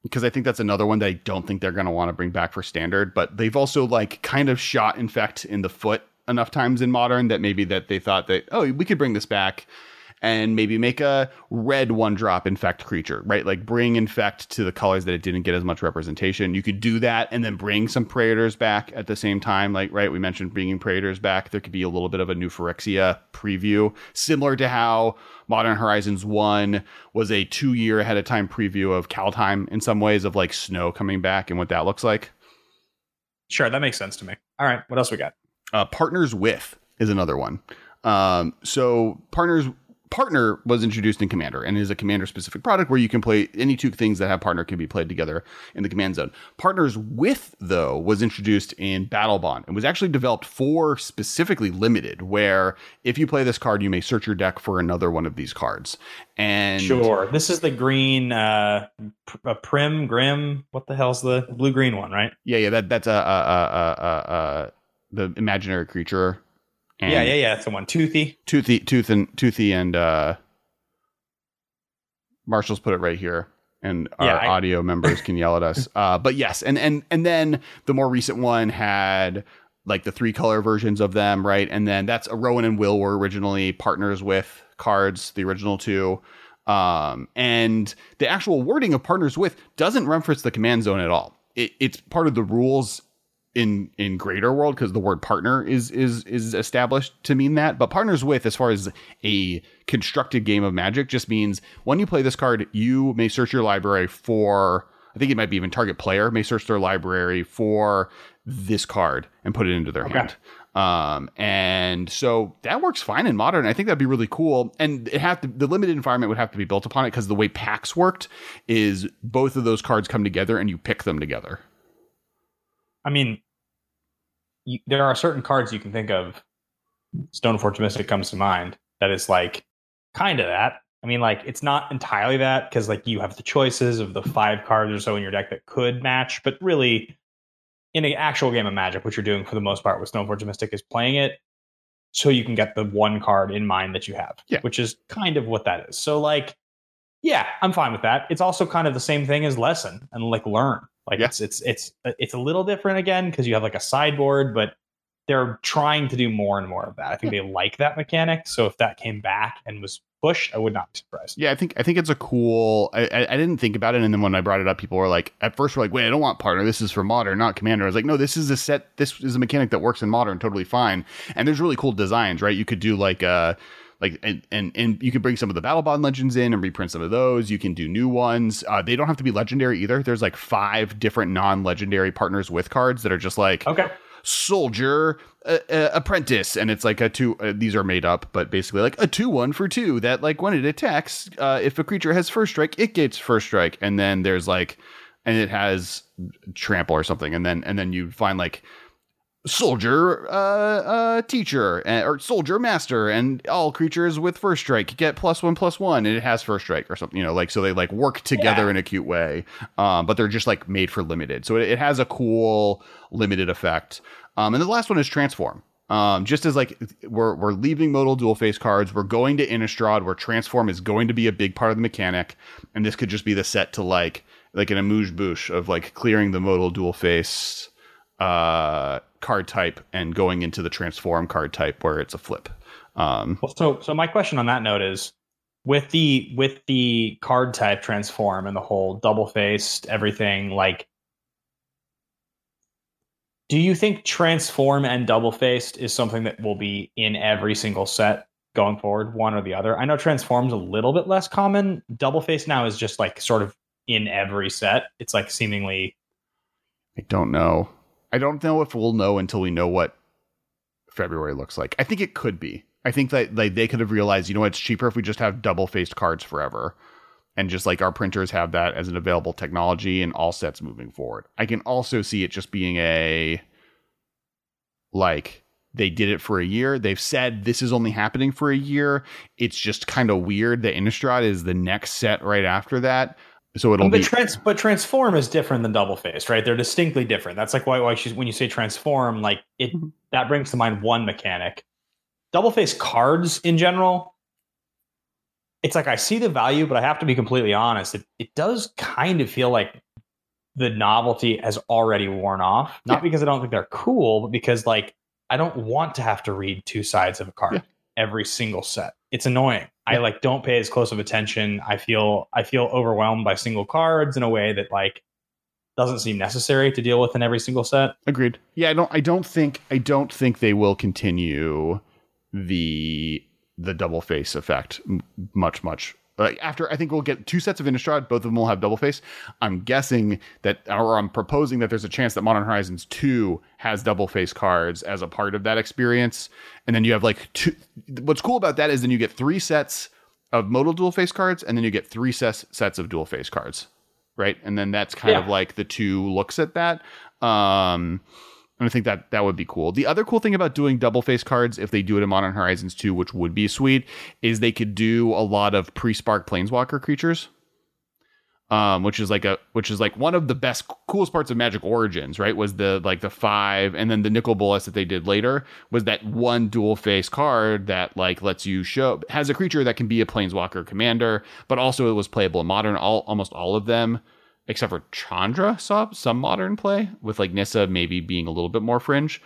because I think that's another one that I don't think they're going to want to bring back for standard. But they've also like kind of shot infect in the foot enough times in modern that maybe that they thought that oh we could bring this back. And maybe make a red one drop infect creature, right? Like bring infect to the colors that it didn't get as much representation. You could do that and then bring some Praetors back at the same time. Like, right, we mentioned bringing Praetors back. There could be a little bit of a new Phyrexia preview, similar to how Modern Horizons 1 was a two year ahead of time preview of Kaldheim in some ways, of like snow coming back and what that looks like. Sure, that makes sense to me. All right, what else we got? Uh, partners with is another one. Um, so partners partner was introduced in commander and is a commander specific product where you can play any two things that have partner can be played together in the command zone. Partners with though was introduced in Battlebond and was actually developed for specifically limited where if you play this card you may search your deck for another one of these cards. And sure. This is the green uh pr- prim grim what the hell's the blue green one right? Yeah yeah that that's a, a, a, a, a the imaginary creature and yeah, yeah, yeah. That's the one. Toothy. Toothy, Tooth and Toothy and uh Marshall's put it right here. And our yeah, I, audio members can yell at us. (laughs) Uh, but yes, and and and then the more recent one had like the three color versions of them, right? And then that's a Rowan and Will were originally partners with cards, the original two. Um, and the actual wording of partners with doesn't reference the command zone at all. It, it's part of the rules in in greater world because the word partner is is is established to mean that but partners with as far as a constructed game of magic just means when you play this card you may search your library for i think it might be even target player may search their library for this card and put it into their okay. hand um, and so that works fine in modern. I think that'd be really cool. And it have to, the limited environment would have to be built upon it because the way packs worked is both of those cards come together and you pick them together. I mean, you, there are certain cards you can think of. Stoneforge Mystic comes to mind. That is like kind of that. I mean, like it's not entirely that because like you have the choices of the five cards or so in your deck that could match, but really, in an actual game of Magic, what you're doing for the most part with Stoneforge Mystic is playing it so you can get the one card in mind that you have, yeah. which is kind of what that is. So like, yeah, I'm fine with that. It's also kind of the same thing as lesson and like learn. Like yeah. it's it's it's it's a little different again because you have like a sideboard, but they're trying to do more and more of that. I think yeah. they like that mechanic. So if that came back and was pushed, I would not be surprised. Yeah, I think I think it's a cool. I, I, I didn't think about it, and then when I brought it up, people were like, at first, were like, "Wait, I don't want partner. This is for modern, not commander." I was like, "No, this is a set. This is a mechanic that works in modern, totally fine." And there's really cool designs, right? You could do like uh like and, and and you can bring some of the Battlebond legends in and reprint some of those. You can do new ones. Uh, they don't have to be legendary either. There's like five different non-legendary partners with cards that are just like okay. soldier uh, uh, apprentice. And it's like a two uh, these are made up but basically like a two one for two that like when it attacks uh, if a creature has first strike it gets first strike. And then there's like and it has trample or something. And then and then you find like soldier uh, uh, teacher or soldier master and all creatures with first strike get plus one plus one and it has first strike or something you know like so they like work together yeah. in a cute way um, but they're just like made for limited. So it, it has a cool limited effect. Um, and the last one is transform. Um, just as like we're we're leaving modal dual face cards, we're going to Innistrad, where transform is going to be a big part of the mechanic, and this could just be the set to like like an amuse bouche of like clearing the modal dual face uh, card type and going into the transform card type where it's a flip. Um, well, so so my question on that note is with the with the card type transform and the whole double faced everything like do you think transform and double faced is something that will be in every single set going forward one or the other? I know transform's a little bit less common. Double face now is just like sort of in every set. It's like seemingly i don't know I don't know if we'll know until we know what February looks like. I think it could be. I think that like they could have realized, you know, it's cheaper if we just have double faced cards forever, and just like our printers have that as an available technology in all sets moving forward. I can also see it just being a like they did it for a year. They've said this is only happening for a year. It's just kind of weird that Innistrad is the next set right after that. So it'll but be trans, but transform is different than double faced, right? They're distinctly different. That's like why, why she's, when you say transform, like it mm-hmm. that brings to mind one mechanic. Double face cards in general, it's like I see the value, but I have to be completely honest. It it does kind of feel like the novelty has already worn off. Not yeah. because I don't think they're cool, but because like I don't want to have to read two sides of a card yeah. every single set. It's annoying. I like don't pay as close of attention. I feel I feel overwhelmed by single cards in a way that like doesn't seem necessary to deal with in every single set. Agreed. Yeah, I don't I don't think I don't think they will continue the the double face effect much much like after I think we'll get two sets of Innistrad, both of them will have double face. I'm guessing that, or I'm proposing that there's a chance that Modern Horizons 2 has double face cards as a part of that experience. And then you have like two. What's cool about that is then you get three sets of modal dual face cards, and then you get three sets sets of dual face cards, right? And then that's kind Yeah. of like the two looks at that. Um, and I think that that would be cool. The other cool thing about doing double face cards, if they do it in Modern Horizons 2, which would be sweet, is they could do a lot of pre-spark planeswalker creatures. Um, which is like a which is like one of the best coolest parts of Magic Origins, right? Was the like the five and then the Nicol Bolas that they did later was that one dual face card that like lets you show has a creature that can be a planeswalker commander, but also it was playable in modern. All almost all of them except for Chandra saw some modern play with like Nissa maybe being a little bit more fringe.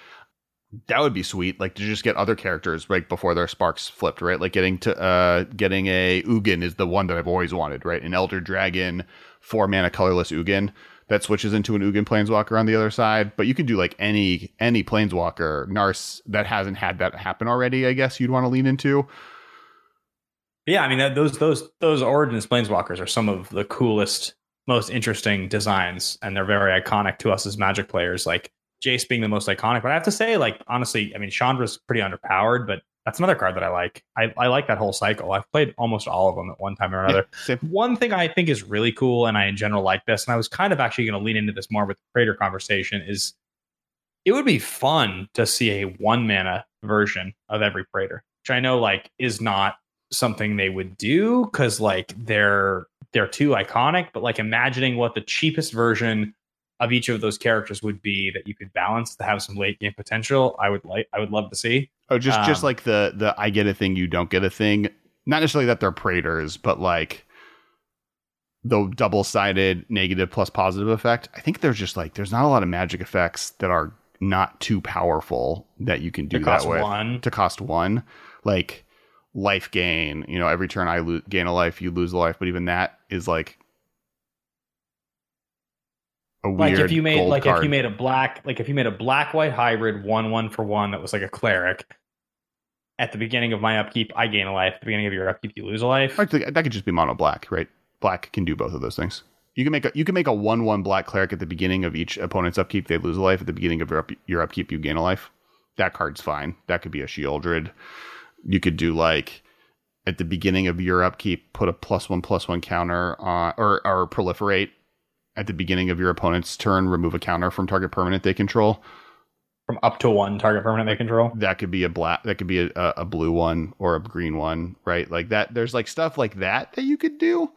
That would be sweet, like to just get other characters right before their sparks flipped, right? Like getting to uh getting a Ugin is the one that I've always wanted, right? An Elder Dragon, four mana colorless Ugin that switches into an Ugin Planeswalker on the other side. But you can do like any any Planeswalker Nars that hasn't had that happen already. I guess you'd want to lean into. Yeah, I mean that, those those those Origins Planeswalkers are some of the coolest, most interesting designs, and they're very iconic to us as Magic players. Like Jace being the most iconic, but I have to say, like honestly, I mean Chandra's pretty underpowered, but that's another card that I like. I, I like that whole cycle. I've played almost all of them at one time or another. (laughs) Same. One thing I think is really cool, and I in general like this, and I was kind of actually going to lean into this more with the creator conversation, is it would be fun to see a one mana version of every Praetor, which I know like is not something they would do because like they're they're too iconic. But like imagining what the cheapest version of each of those characters would be that you could balance to have some late game potential, I would like I would love to see. Oh, just just Um, like the the I get a thing, you don't get a thing. Not necessarily that they're praetors, but like the double sided negative plus positive effect. I think there's just like there's not a lot of magic effects that are not too powerful that you can do To that cost with one. to cost one. Like life gain, you know, every turn I lo- gain a life, you lose a life, but even that is like a like weird if you made like card. if you made a black like if you made a black white hybrid one one for one that was like a cleric at the beginning of my upkeep i gain a life at the beginning of your upkeep you lose a life Actually, that could just be mono black, right? Black can do both of those things. You can make a you can make a one one black cleric at the beginning of each opponent's upkeep. They lose a life at the beginning of your, up, your upkeep. You gain a life. That card's fine. That could be a Sheoldred. You could do like at the beginning of your upkeep, put a plus one plus one counter on or or proliferate at the beginning of your opponent's turn. Remove a counter from target permanent they control. from up to one target permanent they control That could be a black. That could be a, a, a blue one or a green one, right? Like that. There's like stuff like that that you could do.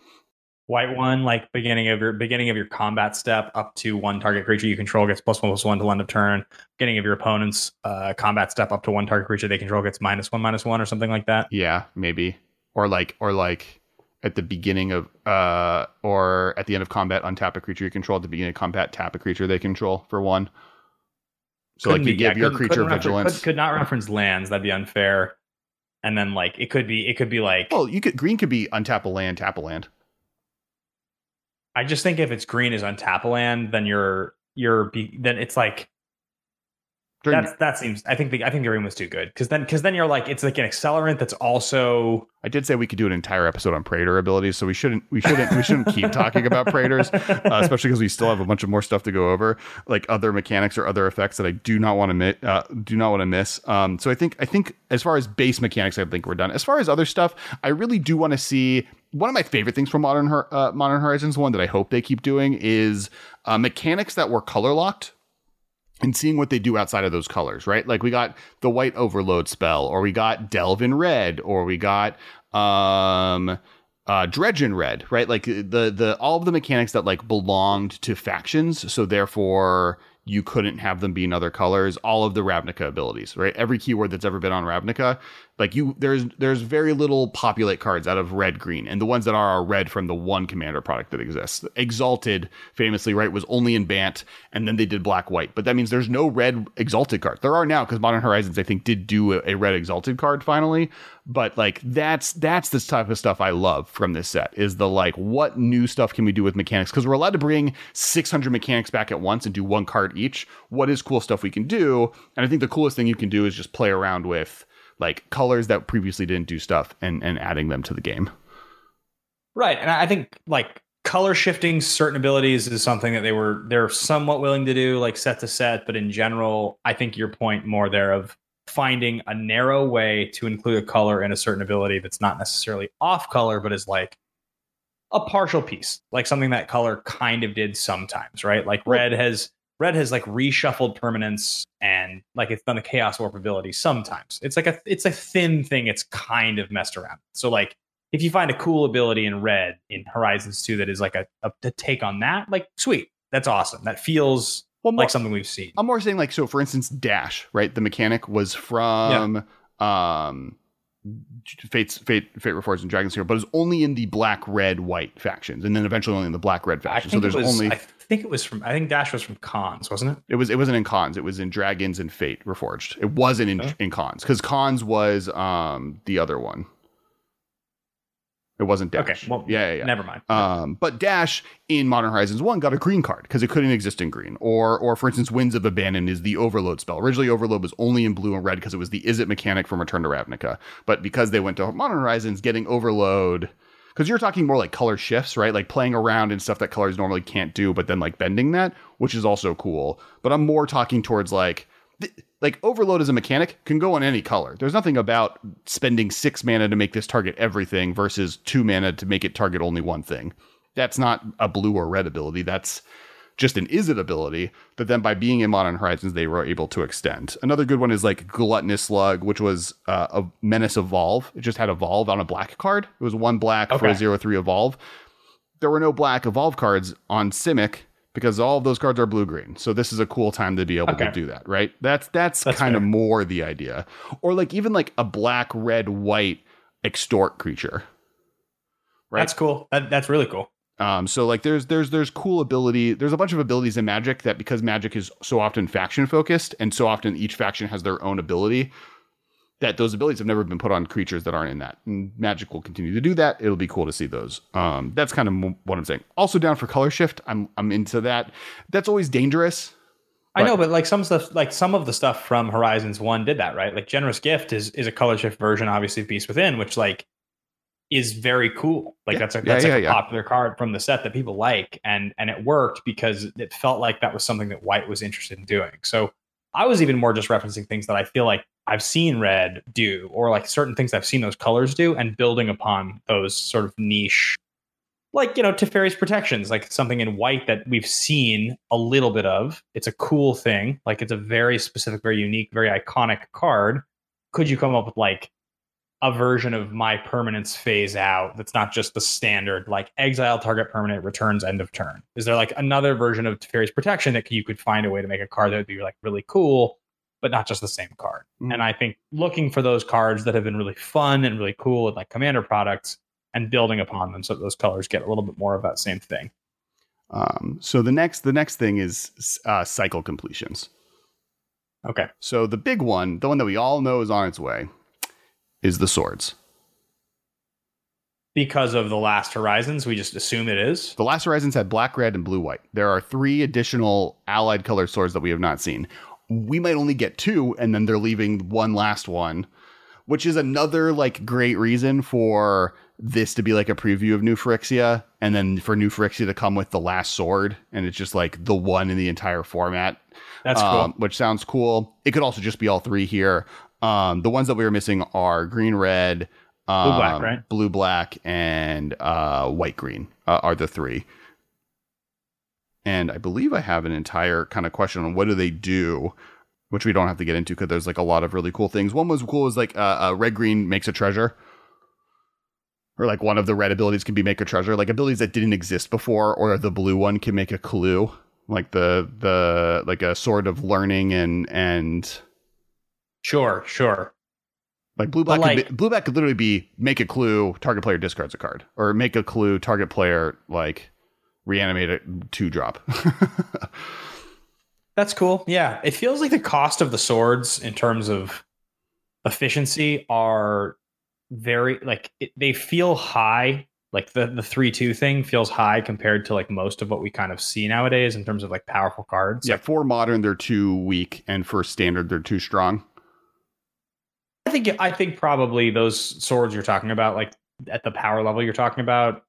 White one like beginning of your beginning of your combat step up to one target creature you control gets plus one plus one till end of turn beginning of your opponent's uh, combat step up to one target creature they control gets minus one minus one or something like that Yeah, maybe. Or like or like at the beginning of uh or at the end of combat untap a creature you control at the beginning of combat tap a creature they control for one. So Couldn't like you be- give yeah, your creature refer- vigilance. could, could not reference lands that'd be unfair and then like it could be it could be like well, you could green could be untap a land, tap a land. I just think if it's green is untap a land, then you're you're be, then it's like that's that seems. I think the I think the green was too good because then because then you're like it's like an accelerant that's also I did say we could do an entire episode on Praetor abilities, so we shouldn't we shouldn't we shouldn't keep talking about Praetors, (laughs) uh, especially because we still have a bunch of more stuff to go over, like other mechanics or other effects that I do not want to mi- uh, do not want to miss. Um, so I think I think as far as base mechanics, I think we're done. As far as other stuff, I really do want to see. One of my favorite things from Modern uh, Modern Horizons, one that I hope they keep doing, is uh, mechanics that were color locked and seeing what they do outside of those colors, right? Like we got the white overload spell, or we got delve in red, or we got um uh dredge in red, right? Like the the all of the mechanics that like belonged to factions, so therefore you couldn't have them be in other colors. All of the Ravnica abilities, right? Every keyword that's ever been on Ravnica, like you, there's there's very little populate cards out of red green, and the ones that are are red from the one commander product that exists. Exalted, famously, right, was only in Bant, and then they did black white. But that means there's no red Exalted card. There are now because Modern Horizons, I think, did do a, a red Exalted card finally. But like that's that's the type of stuff I love from this set is the like what new stuff can we do with mechanics because we're allowed to bring 600 mechanics back at once and do one card each. What is cool stuff we can do? And I think the coolest thing you can do is just play around with like colors that previously didn't do stuff and and adding them to the game. Right, and I think like color shifting certain abilities is something that they were they're somewhat willing to do like set to set, but in general, I think your point more there of finding a narrow way to include a color in a certain ability that's not necessarily off color, but is like a partial piece, like something that color kind of did sometimes, right? Like red has red has like reshuffled permanence and like it's done the chaos warp ability sometimes. It's like a it's a thin thing it's kind of messed around. So like if you find a cool ability in red in Horizons 2 that is like a, a, a take on that, like sweet. That's awesome. That feels well, like something we've seen. I'm more saying like so for instance dash, right? The mechanic was from yeah. um Fate's Fate Fate Reforged and Dragons here, but it's only in the black, red, white factions, and then eventually only in the black, red faction. So there's was, only. I think it was from. I think Dash was from Khans, wasn't it? It was. It wasn't in Khans. It was in Dragons and Fate Reforged. It wasn't in oh. in Khans because Khans was um the other one. It wasn't Dash. Okay, well, yeah, yeah, yeah. Never mind. Um, but Dash in Modern Horizons One got a green card because it couldn't exist in green. Or, or for instance, Winds of Abandon is the Overload spell. Originally, Overload was only in blue and red because it was the Izzet mechanic from Return to Ravnica. But because they went to Modern Horizons, getting Overload because you're talking more like color shifts, right? Like playing around and stuff that colors normally can't do, but then like bending that, which is also cool. But I'm more talking towards like like overload as a mechanic can go on any color. There's nothing about spending six mana to make this target everything versus two mana to make it target only one thing. That's not a blue or red ability. That's just an Izzet ability that then by being in Modern Horizons they were able to extend. Another good one is like Gluttonous Slug, which was uh, a Menace Evolve. It just had Evolve on a black card. It was one black okay. for a zero three Evolve. There were no black Evolve cards on Simic because all of those cards are blue green. So this is a cool time to be able okay. to do that, right? That's that's, that's kind fair. of more the idea. Or like even like a black, red, white extort creature. Right? That's cool. That, that's really cool. Um, so like there's there's there's cool ability. There's a bunch of abilities in Magic that because Magic is so often faction focused and so often each faction has their own ability that those abilities have never been put on creatures that aren't in that. And Magic will continue to do that. It'll be cool to see those. Um, that's kind of what I'm saying. Also down for color shift. I'm I'm into that. That's always dangerous. I know, but like some stuff, like some of the stuff from Horizons One did that, right? Like Generous Gift is is a color shift version, obviously of Beast Within, which like is very cool. Like yeah. that's a that's yeah, like yeah, a popular card from the set that people like, and and it worked because it felt like that was something that White was interested in doing. So I was even more just referencing things that I feel like I've seen red do, or like certain things I've seen those colors do, and building upon those sort of niche, like, you know, Teferi's protections, like something in white that we've seen a little bit of. It's a cool thing. Like, it's a very specific, very unique, very iconic card. Could you come up with like a version of my permanence phase out that's not just the standard like exile target permanent returns end of turn? Is there like another version of Teferi's protection that you could find a way to make a card that would be like really cool, but not just the same card? Mm-hmm. And I think looking for those cards that have been really fun and really cool with like commander products and building upon them so those colors get a little bit more of that same thing. Um, so the next the next thing is uh, cycle completions. Okay. So the big one, the one that we all know is on its way, is the swords. Because of the last Horizons, we just assume it is. The last Horizons had black, red, and blue, white. There are three additional allied colored swords that we have not seen. We might only get two, and then they're leaving one last one, which is another like great reason for this to be like a preview of New Phyrexia, and then for New Phyrexia to come with the last sword, and it's just like the one in the entire format. That's cool. Um, which sounds cool. It could also just be all three here. Um, the ones that we were missing are green, red, um, blue, black, right? Blue, black, and uh, white, green uh, are the three. And I believe I have an entire kind of question on what do they do, which we don't have to get into because there's like a lot of really cool things. One was cool is like uh, uh, red, green makes a treasure. Or like one of the red abilities can be make a treasure, like abilities that didn't exist before, or the blue one can make a clue like the the like a sword of learning and and Sure, sure. like blue black But, could be, blue black could literally be make a clue target player discards a card or make a clue target player like reanimate a two drop. (laughs) That's cool. Yeah. It feels like the cost of the swords in terms of efficiency are very like it, they feel high. Like the the 3-2 thing feels high compared to like most of what we kind of see nowadays in terms of like powerful cards. yeah, Like, for modern they're too weak and for standard they're too strong. I think I think probably those swords you're talking about like at the power level you're talking about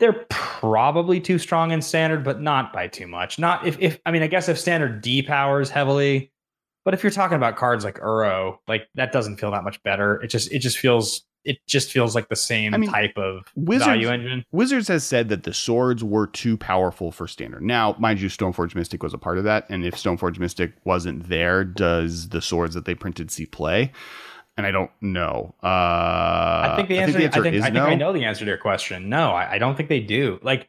they're probably too strong in standard, but not by too much. Not if, if I mean, I guess if standard depowers heavily, but if you're talking about cards like Uro, like that doesn't feel that much better. It just it just feels it just feels like the same I mean, type of Wizards- value engine. Wizards has said that the swords were too powerful for standard. Now, mind you, Stoneforge Mystic was a part of that, and if Stoneforge Mystic wasn't there, does the swords that they printed see play? And I don't know. Uh, I think the answer. I think, I, think, is I no, know the answer to your question. No, I, I don't think they do. Like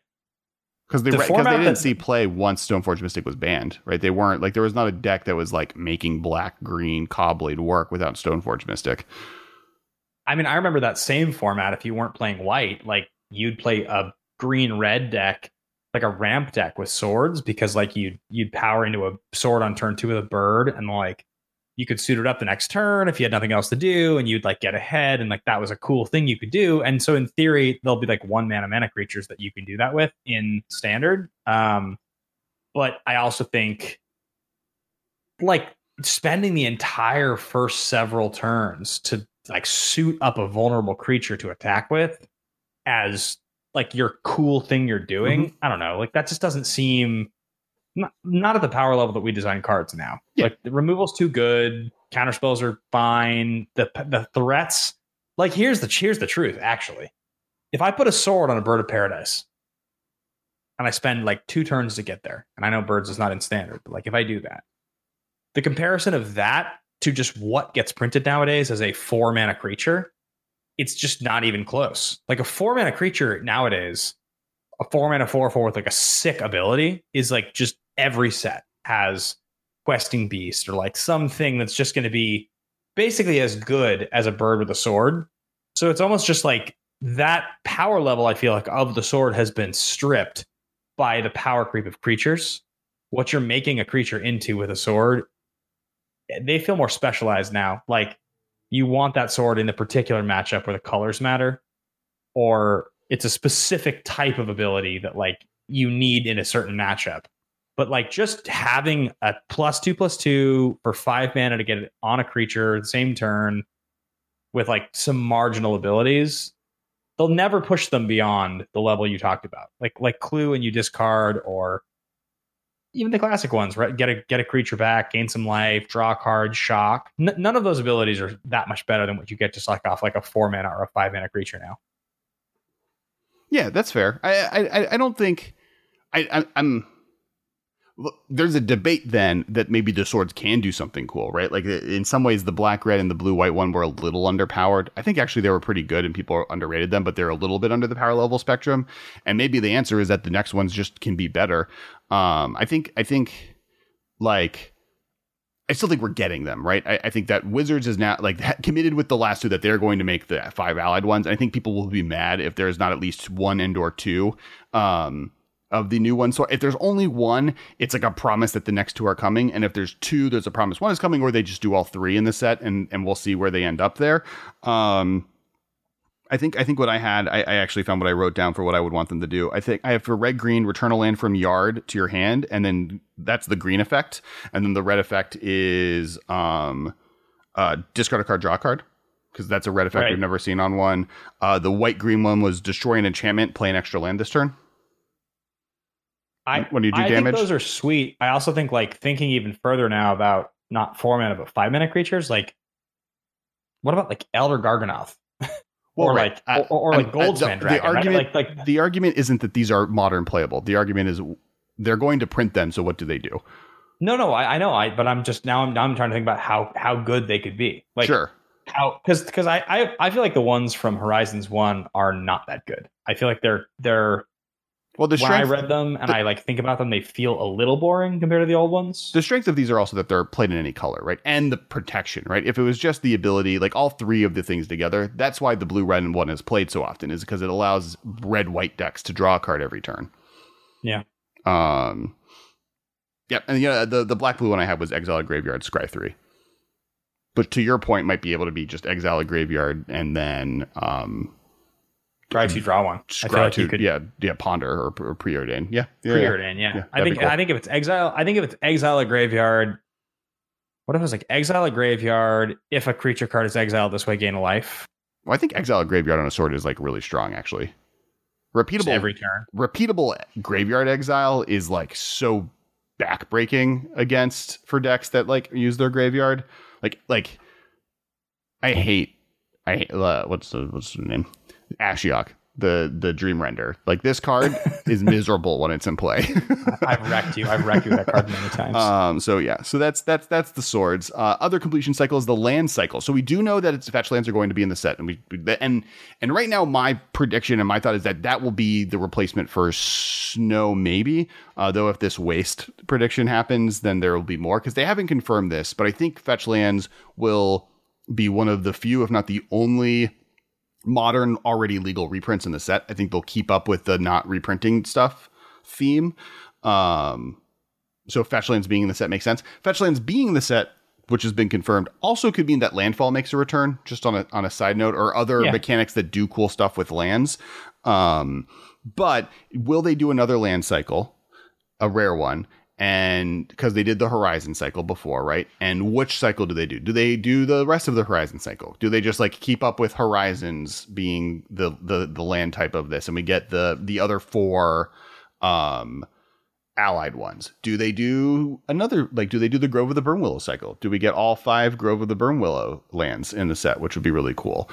because they, the because they didn't that- see play once Stoneforge Mystic was banned, right? They weren't like there was not a deck that was like making black green Cobblade work without Stoneforge Mystic. I mean, I remember that same format. If you weren't playing white, like you'd play a green red deck, like a ramp deck with swords, because like you'd you'd power into a sword on turn two with a bird, and like you could suit it up the next turn if you had nothing else to do, and you'd like get ahead, and like that was a cool thing you could do. And so in theory, there'll be like one mana mana creatures that you can do that with in standard. Um, but I also think like spending the entire first several turns to like suit up a vulnerable creature to attack with as like your cool thing you're doing. Mm-hmm. I don't know. Like that just doesn't seem not, not at the power level that we design cards now. Yeah. Like the removal's too good. Counter spells are fine. The the threats. Like here's the here's the truth. Actually, if I put a sword on a bird of paradise, and I spend like two turns to get there, and I know birds is not in standard, but like if I do that, the comparison of that to just what gets printed nowadays as a four mana creature, it's just not even close. Like a four mana creature nowadays, a four mana four four with like a sick ability is like just every set has questing beast or like something that's just going to be basically as good as a bird with a sword. So it's almost just like that power level I feel like of the sword has been stripped by the power creep of creatures. What you're making a creature into with a sword they feel more specialized now. Like you want that sword in a particular matchup where the colors matter, or it's a specific type of ability that like you need in a certain matchup. But like just having a plus two plus two for five mana to get it on a creature the same turn with like some marginal abilities, they'll never push them beyond the level you talked about. Like like clue and you discard or even the classic ones, right? Get a get a creature back, gain some life, draw a card, shock. N- none of those abilities are that much better than what you get just like off like a four mana or a five mana creature now. Yeah, that's fair. I I I don't think I, I I'm. There's a debate then that maybe the swords can do something cool, right? Like in some ways, the black red and the blue white one were a little underpowered. I think actually they were pretty good, and people underrated them, but they're a little bit under the power level spectrum. And maybe the answer is that the next ones just can be better. Um, I think I think like I still think we're getting them right. I, I think that Wizards is now like committed with the last two that they're going to make the five allied ones. I think people will be mad if there's not at least one and or two um, of the new one. So if there's only one, it's like a promise that the next two are coming, and if there's two, there's a promise one is coming, or they just do all three in the set, and and we'll see where they end up there. Um, I think I think what I had, I, I actually found what I wrote down for what I would want them to do. I think I have for red green, return a land from yard to your hand, and then that's the green effect, and then the red effect is um, uh, discard a card, draw a card, because that's a red effect Right. we've never seen on one. Uh, the white green one was destroy an enchantment, play an extra land this turn. I When you do I damage? think those are sweet. I also think like thinking even further now about not four mana but five mana creatures. Like, what about like Elder Gargaroth (laughs) or right. like or, or, like Goldspan the- the Dragon? right? argument- Like like the argument isn't that these are modern playable. The argument is they're going to print them. So what do they do? no no I, I know I but I'm just now I'm now I'm trying to think about how how good they could be. Like sure. how because because I, I I feel like the ones from Horizons One are not that good. I feel like they're they're Well, the when I read them and I like think about them, they feel a little boring compared to the old ones. the strength of these are also that they're played in any color, right? And the protection, right? If it was just the ability, like all three of the things together, that's why the blue red one is played so often, is because it allows red white decks to draw a card every turn. Yeah. Um. Yep, and yeah, the the black blue one I had was Exile Graveyard Scry three. But to your point, might be able to be just Exile a Graveyard and then um Try to draw one. I feel Scry like to could yeah yeah Ponder or, or Preordain. Yeah, yeah, yeah. preordain. Yeah, Yeah, I think cool. I think if it's exile, I think if it's exile a graveyard. What if it was like exile a graveyard? If a creature card is exiled this way, gain a life Well, I think Exile a Graveyard on a sword is like really strong actually. Just Repeatable every turn. repeatable graveyard exile is like so backbreaking against for decks that like use their graveyard. Like like I hate I hate uh, what's the what's the name? Ashiok, the the Dream Render. Like this card is (laughs) miserable when it's in play. I've wrecked you. I've wrecked you with that card many times. Um, so yeah, so that's that's that's the swords. Uh, other completion cycle is the land cycle. So we do know that its fetch lands are going to be in the set, and we and and right now my prediction and my thought is that that will be the replacement for snow, maybe. Uh, though if this waste prediction happens, then there will be more because they haven't confirmed this. But I think fetch lands will be one of the few, if not the only modern already legal reprints in the set. I think they'll keep up with the not reprinting stuff theme. Um, so Fetchlands being in the set makes sense. Fetchlands being in the set, which has been confirmed, also could mean that Landfall makes a return. Just on a on a side note, or other Yeah. mechanics that do cool stuff with lands. Um, but will they do another land cycle, a rare one? And because they did the Horizon cycle before, right? And which cycle do they do? Do they do the rest of the Horizon cycle? Do they just like keep up with Horizons being the the the land type of this, and we get the the other four um allied ones. Do they do another like do they do the Grove of the Burnwillow cycle? Do we get all five Grove of the Burnwillow lands in the set, which would be really cool.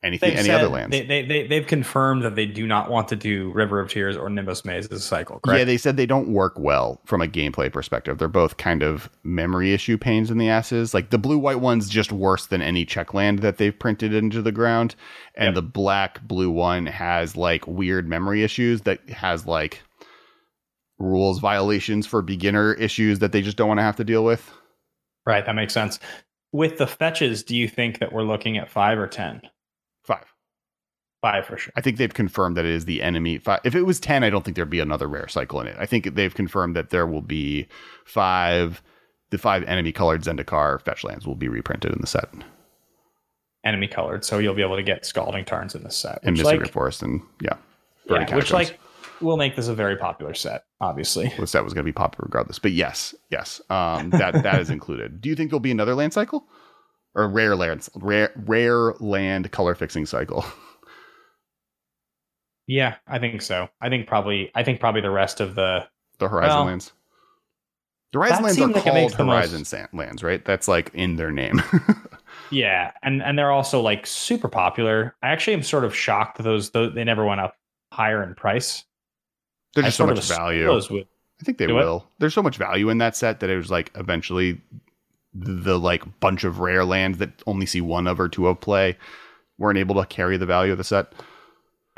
Anything They've any said- other lands? They, they, they, they've confirmed that they do not want to do River of Tears or Nimbus Maze as a cycle, correct? Yeah, they said they don't work well from a gameplay perspective. They're both kind of memory issue pains in the asses. Like the blue white one's just worse than any check land that they've printed into the ground. And Yep. the black blue one has like weird memory issues that has like rules violations for beginner issues that they just don't want to have to deal with. Right, that makes sense. With the fetches, do you think that we're looking at five or ten? Five. For sure. I think they've confirmed that it is the enemy. Five. If it was 10, I don't think there'd be another rare cycle in it. I think they've confirmed that there will be five. The five enemy colored Zendikar fetch lands will be reprinted in the set. Enemy colored, so you'll be able to get Scalding Tarns in this set. And Mystery like, Forest and yeah. yeah, which like will make this a very popular set, obviously. the set was going to be popular regardless. But yes, yes, um, that that is included. Do you think there'll be another land cycle or rare lands, rare rare land color fixing cycle? (laughs) Yeah, I think so. I think probably I think probably the rest of the The Horizon Well, lands. The Horizon lands are like called the most- Horizon lands, right? That's like in their name. (laughs) Yeah, and and they're also like super popular. I actually am sort of shocked that those, those they never went up higher in price. There's just so much value. I think they will. There's so much value in that set that it was like eventually the, the like bunch of rare lands that only see one of or two of play weren't able to carry the value of the set.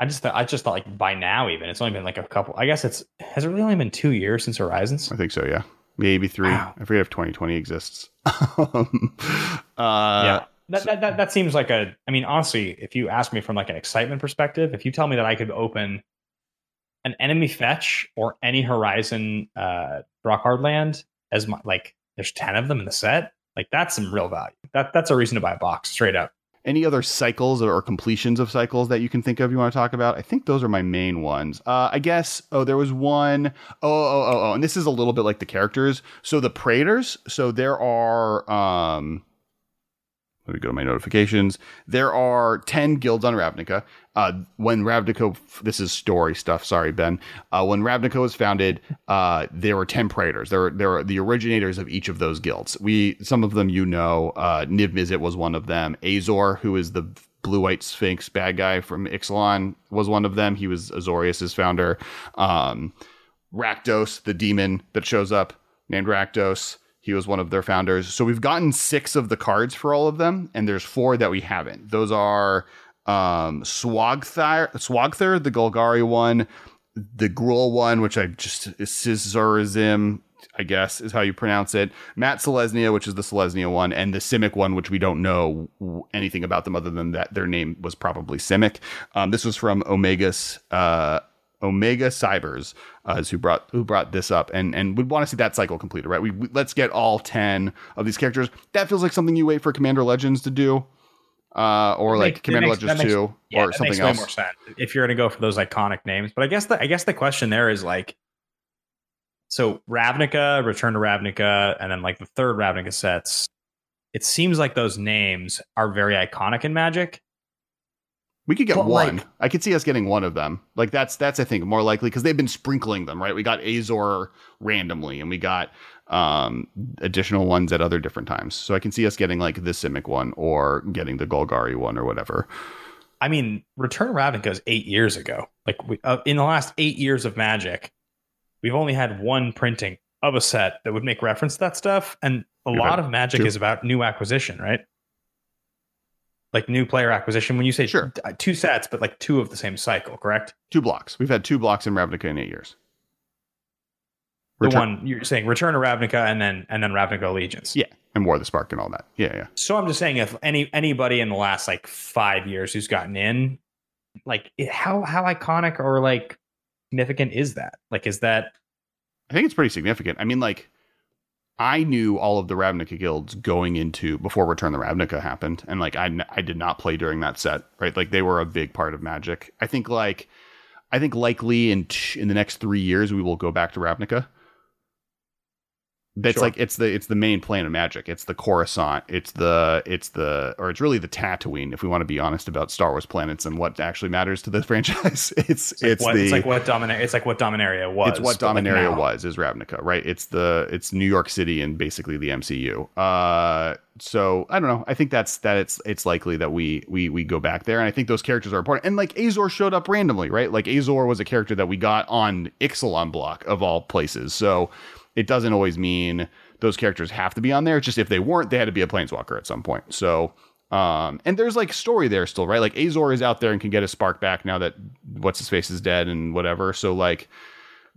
I just thought, I just thought like by now even it's only been like a couple. I guess it's has it really only been two years since Horizons? I think so, yeah. Maybe three. Wow. I forget if 2020 exists. (laughs) um, uh, yeah, that, that that that seems like a. I mean, honestly, if you ask me from like an excitement perspective, if you tell me that I could open an enemy fetch or any Horizon uh, rock hard land as my like, there's ten of them in the set. Like that's some real value. That that's a reason to buy a box straight up. Any other cycles or completions of cycles that you can think of you want to talk about? I think those are my main ones. Uh, I guess, oh, there was one oh oh, oh, oh, and this is a little bit like the characters. So the Praetors, so there are, um, let me go to my notifications. There are 10 guilds on Ravnica. Uh, when Ravnica, this is story stuff. Sorry, Ben. Uh, when Ravnica was founded, uh, there were 10 Praetors. There there were the originators of each of those guilds. We, some of them you know, uh, Niv Mizzet was one of them. Azor, who is the blue white sphinx bad guy from Ixalan, was one of them. He was Azorius's founder. Um, Rakdos, the demon that shows up, named Rakdos. He was one of their founders. So we've gotten six of the cards for all of them, and there's four that we haven't. Those are um, Svogthir, Svogthir, the Golgari one, the Gruul one, which I just Cisarzim, I guess is how you pronounce it. Mat'Selesnya, which is the Selesnya one, and the Simic one, which we don't know anything about them other than that their name was probably Simic. Um, this was from Omega's uh, Omega Cybers, uh, is who brought who brought this up, and and would want to see that cycle completed, right? We, we let's get all ten of these characters. That feels like something you wait for Commander Legends to do uh, or like makes, Commander makes, Legends makes, Two, yeah, or something else. more sense if you're going to go for those iconic names. But I guess the I guess the question there is like, so Ravnica, Return to Ravnica, and then like the third Ravnica sets. It seems like those names are very iconic in Magic. We could get but one. Like, I could see us getting one of them. Like that's that's I think more likely because they've been sprinkling them, right? We got Azor randomly, and we got um, additional ones at other different times. So I can see us getting like the Simic one or getting the Golgari one or whatever. I mean, Return of Ravnica is eight years ago. Like we, uh, in the last eight years of Magic, we've only had one printing of a set that would make reference to that stuff, and a lot of Magic is about new acquisition, right? Like new player acquisition. When you say sure. two sets, but like two of the same cycle, correct? Two blocks. We've had two blocks in Ravnica in eight years. Return- the one you're saying Return to Ravnica and then and then Ravnica Allegiance. Yeah, and War the Spark and all that. Yeah, yeah. So I'm just saying if any anybody in the last like five years who's gotten in, like how how iconic or like significant is that? Like, is that? I think it's pretty significant. I mean, like. I knew all of the Ravnica guilds going into before Return the Ravnica happened, and like I, I did not play during that set, right? Like they were a big part of Magic. I think like, I think likely in in the next three years we will go back to Ravnica that's sure. like it's the it's the main plane of magic. It's the Coruscant. It's the it's the or it's really the Tatooine. If we want to be honest about Star Wars planets and what actually matters to the (laughs) franchise, it's it's, it's what, the it's like what Dominaria. It's like what Dominaria was. It's what Dominaria like was is Ravnica, right? It's the it's New York City and basically the MCU. Uh, so I don't know. I think that's that it's it's likely that we we we go back there, and I think those characters are important. And like Azor showed up randomly, right? Like Azor was a character that we got on Ixalan block of all places. So it doesn't always mean those characters have to be on there. It's just if they weren't, they had to be a planeswalker at some point. So, um, and there's like story there still, right? Like Azor is out there and can get a spark back now that what's his face is dead and whatever. So like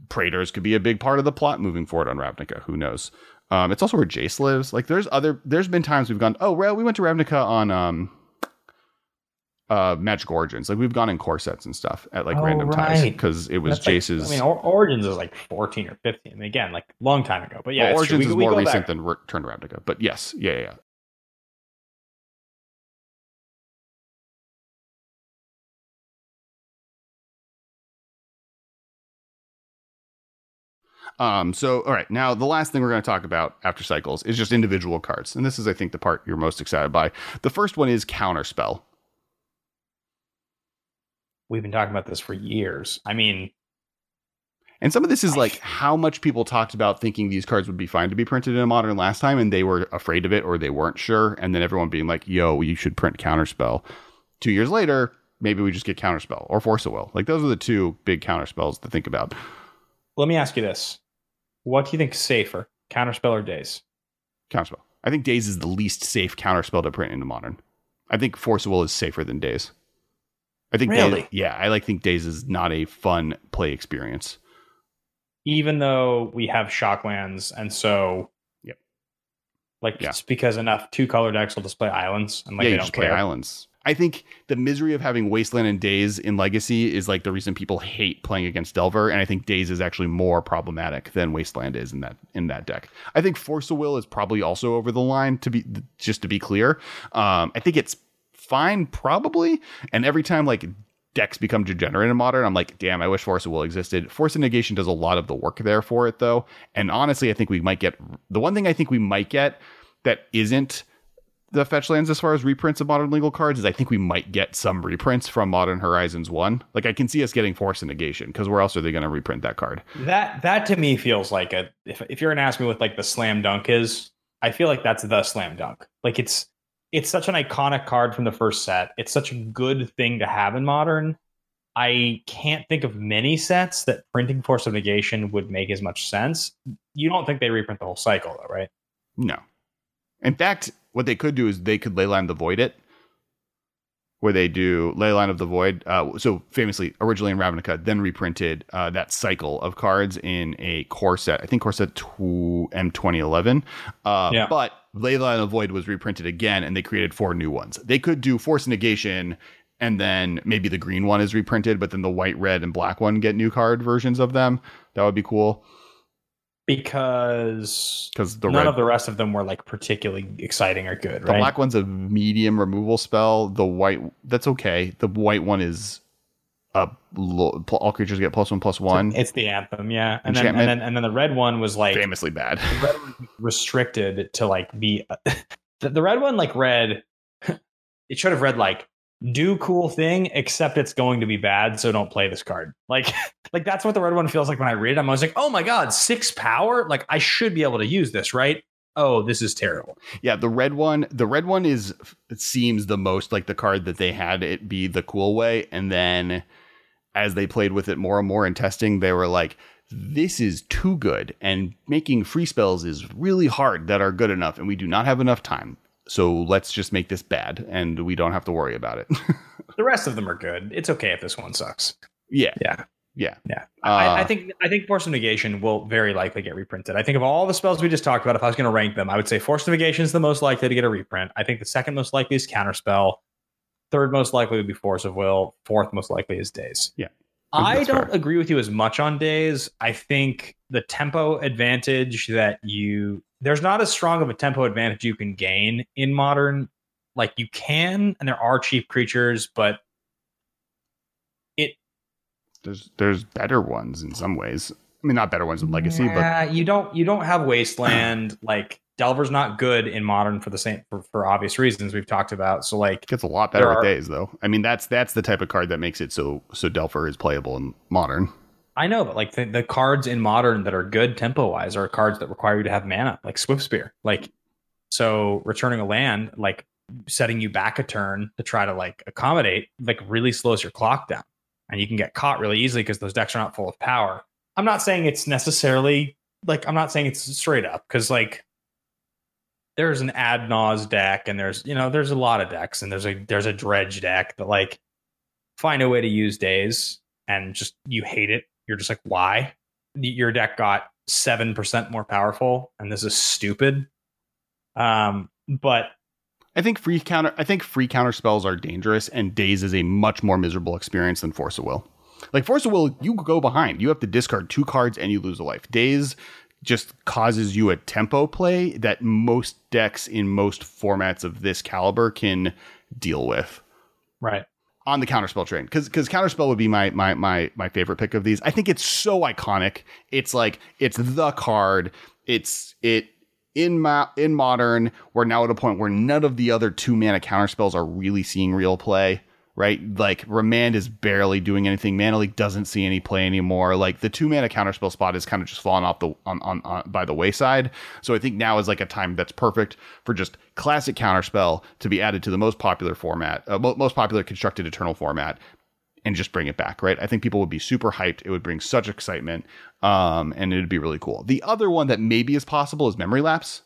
Praetors could be a big part of the plot moving forward on Ravnica. Who knows? Um, it's also where Jace lives. Like there's other, there's been times we've gone, oh, well, we went to Ravnica on, um, uh magic origins like we've gone in core sets and stuff at like oh, random right. times because it was That's jace's like, i mean origins is like 14 or 15 again like long time ago but yeah well, origins we, is we more recent back. than return to ravnica but yes yeah yeah Um, so, all right, now the last thing we're going to talk about after cycles is just individual cards. And this is, I think, the part you're most excited by. The first one is Counterspell we've been talking about this for years. I mean, and some of this is like how much people talked about thinking these cards would be fine to be printed in a modern last time, and they were afraid of it or they weren't sure, and then everyone being like, "Yo, you should print Counterspell." Two years later, maybe we just get Counterspell or Force of Will. Like those are the two big counterspells to think about. Let me ask you this: What do you think is safer, Counterspell or Daze? Counterspell. I think Daze is the least safe counterspell to print into modern. I think Force of Will is safer than Daze. I think really? Daze, yeah, I like think Daze is not a fun play experience. Even though we have shocklands, and so yep, like yeah. just because enough two color decks will display islands, and like yeah, they don't play islands. I think the misery of having Wasteland and Daze in Legacy is like the reason people hate playing against Delver, and I think Daze is actually more problematic than Wasteland is in that in that deck. I think Force of Will is probably also over the line to be just to be clear. Um, I think it's fine, probably. And every time like decks become degenerate in modern, I'm like, damn, I wish Force of Will existed. Force of Negation does a lot of the work there for it, though. And honestly, I think we might get the one thing I think we might get that isn't the fetch lands as far as reprints of modern legal cards is I think we might get some reprints from Modern Horizons 1. Like I can see us getting Force of Negation because where else are they going to reprint that card? That that to me feels like a if if you're to ask me what like the slam dunk is, I feel like that's the slam dunk. Like it's it's such an iconic card from the first set. It's such a good thing to have in modern. I can't think of many sets that printing Force of Negation would make as much sense. You don't think they reprint the whole cycle, though, right? No. In fact, what they could do is they could leyline the void it, where they do Leyline of the Void. Uh, so famously, originally in Ravnica, then reprinted uh, that cycle of cards in a core set. I think core set two M twenty eleven. Uh, Yeah. But Leyline of the Void was reprinted again, and they created four new ones. They could do Force Negation. And then maybe the green one is reprinted, but then the white, red, and black one get new card versions of them. That would be cool because because the none red of the rest of them were like particularly exciting or good, The right? black one's a medium removal spell. The white that's okay. The white one is pl- all creatures get plus one plus one. It's the anthem, yeah. And then, and then and then the red one was like famously bad. red restricted to like be (laughs) the, the red one like read (laughs) it should have read like do cool thing except it's going to be bad so don't play this card like (laughs) like that's what the red one feels like when i read it i'm always like oh my god six power like i should be able to use this right oh this is terrible yeah, the red one. The red one is it seems the most like the card that they had it be the cool way, and then as they played with it more and more in testing, they were like. This is too good, and making free spells is really hard that are good enough, and we do not have enough time. So let's just make this bad, and we don't have to worry about it. (laughs) the rest of them are good it's okay if this one sucks yeah, yeah yeah. Yeah, Uh, I, I think I think Force of Negation will very likely get reprinted. I think of all the spells we just talked about, if I was going to rank them, I would say Force of Negation is the most likely to get a reprint. I think the second most likely is Counterspell. Third most likely would be Force of Will. Fourth most likely is Daze. Yeah. I I don't fair. agree with you as much on Daze. I think the tempo advantage that you there's not as strong of a tempo advantage you can gain in modern. Like you can, and there are cheap creatures, but it there's there's better ones in some ways. I mean, not better ones in Legacy, but you don't you don't have wasteland like delver's not good in modern for the same for, for obvious reasons we've talked about so like gets a lot better There with Daze though. I mean, that's that's the type of card that makes it so so Delver is playable in modern. i know but like the, the cards in modern that are good tempo wise are cards that require you to have mana like Swiftspear like so returning a land like setting you back a turn to try to like accommodate like really slows your clock down and you can get caught really easily because those decks are not full of power i'm not saying it's necessarily like i'm not saying it's straight up because like there's an ad nause deck and there's you know there's a lot of decks and there's a there's a dredge deck that like find a way to use Daze and just you hate it you're just like why your deck got 7% more powerful and this is stupid um but I think free counter. I think free counter spells are dangerous, and Daze is a much more miserable experience than Force of Will. Like Force of Will, you go behind. You have to discard two cards and you lose a life. Daze just causes you a tempo play that most decks in most formats of this caliber can deal with. right on the counterspell train because because counterspell would be my my my my favorite pick of these. I think it's so iconic. It's like it's the card. It's it in ma- in modern. We're now at a point where none of the other two mana counterspells are really seeing real play. Right, like Remand is barely doing anything. Mana Leak doesn't see any play anymore. Like the two mana counterspell spot is kind of just fallen off the on, on, on by the wayside. So I think now is like a time that's perfect for just classic counterspell to be added to the most popular format, uh, most popular constructed eternal format, and just bring it back. Right, I think people would be super hyped. It would bring such excitement, um, and it'd be really cool. The other one that maybe is possible is Memory Lapse.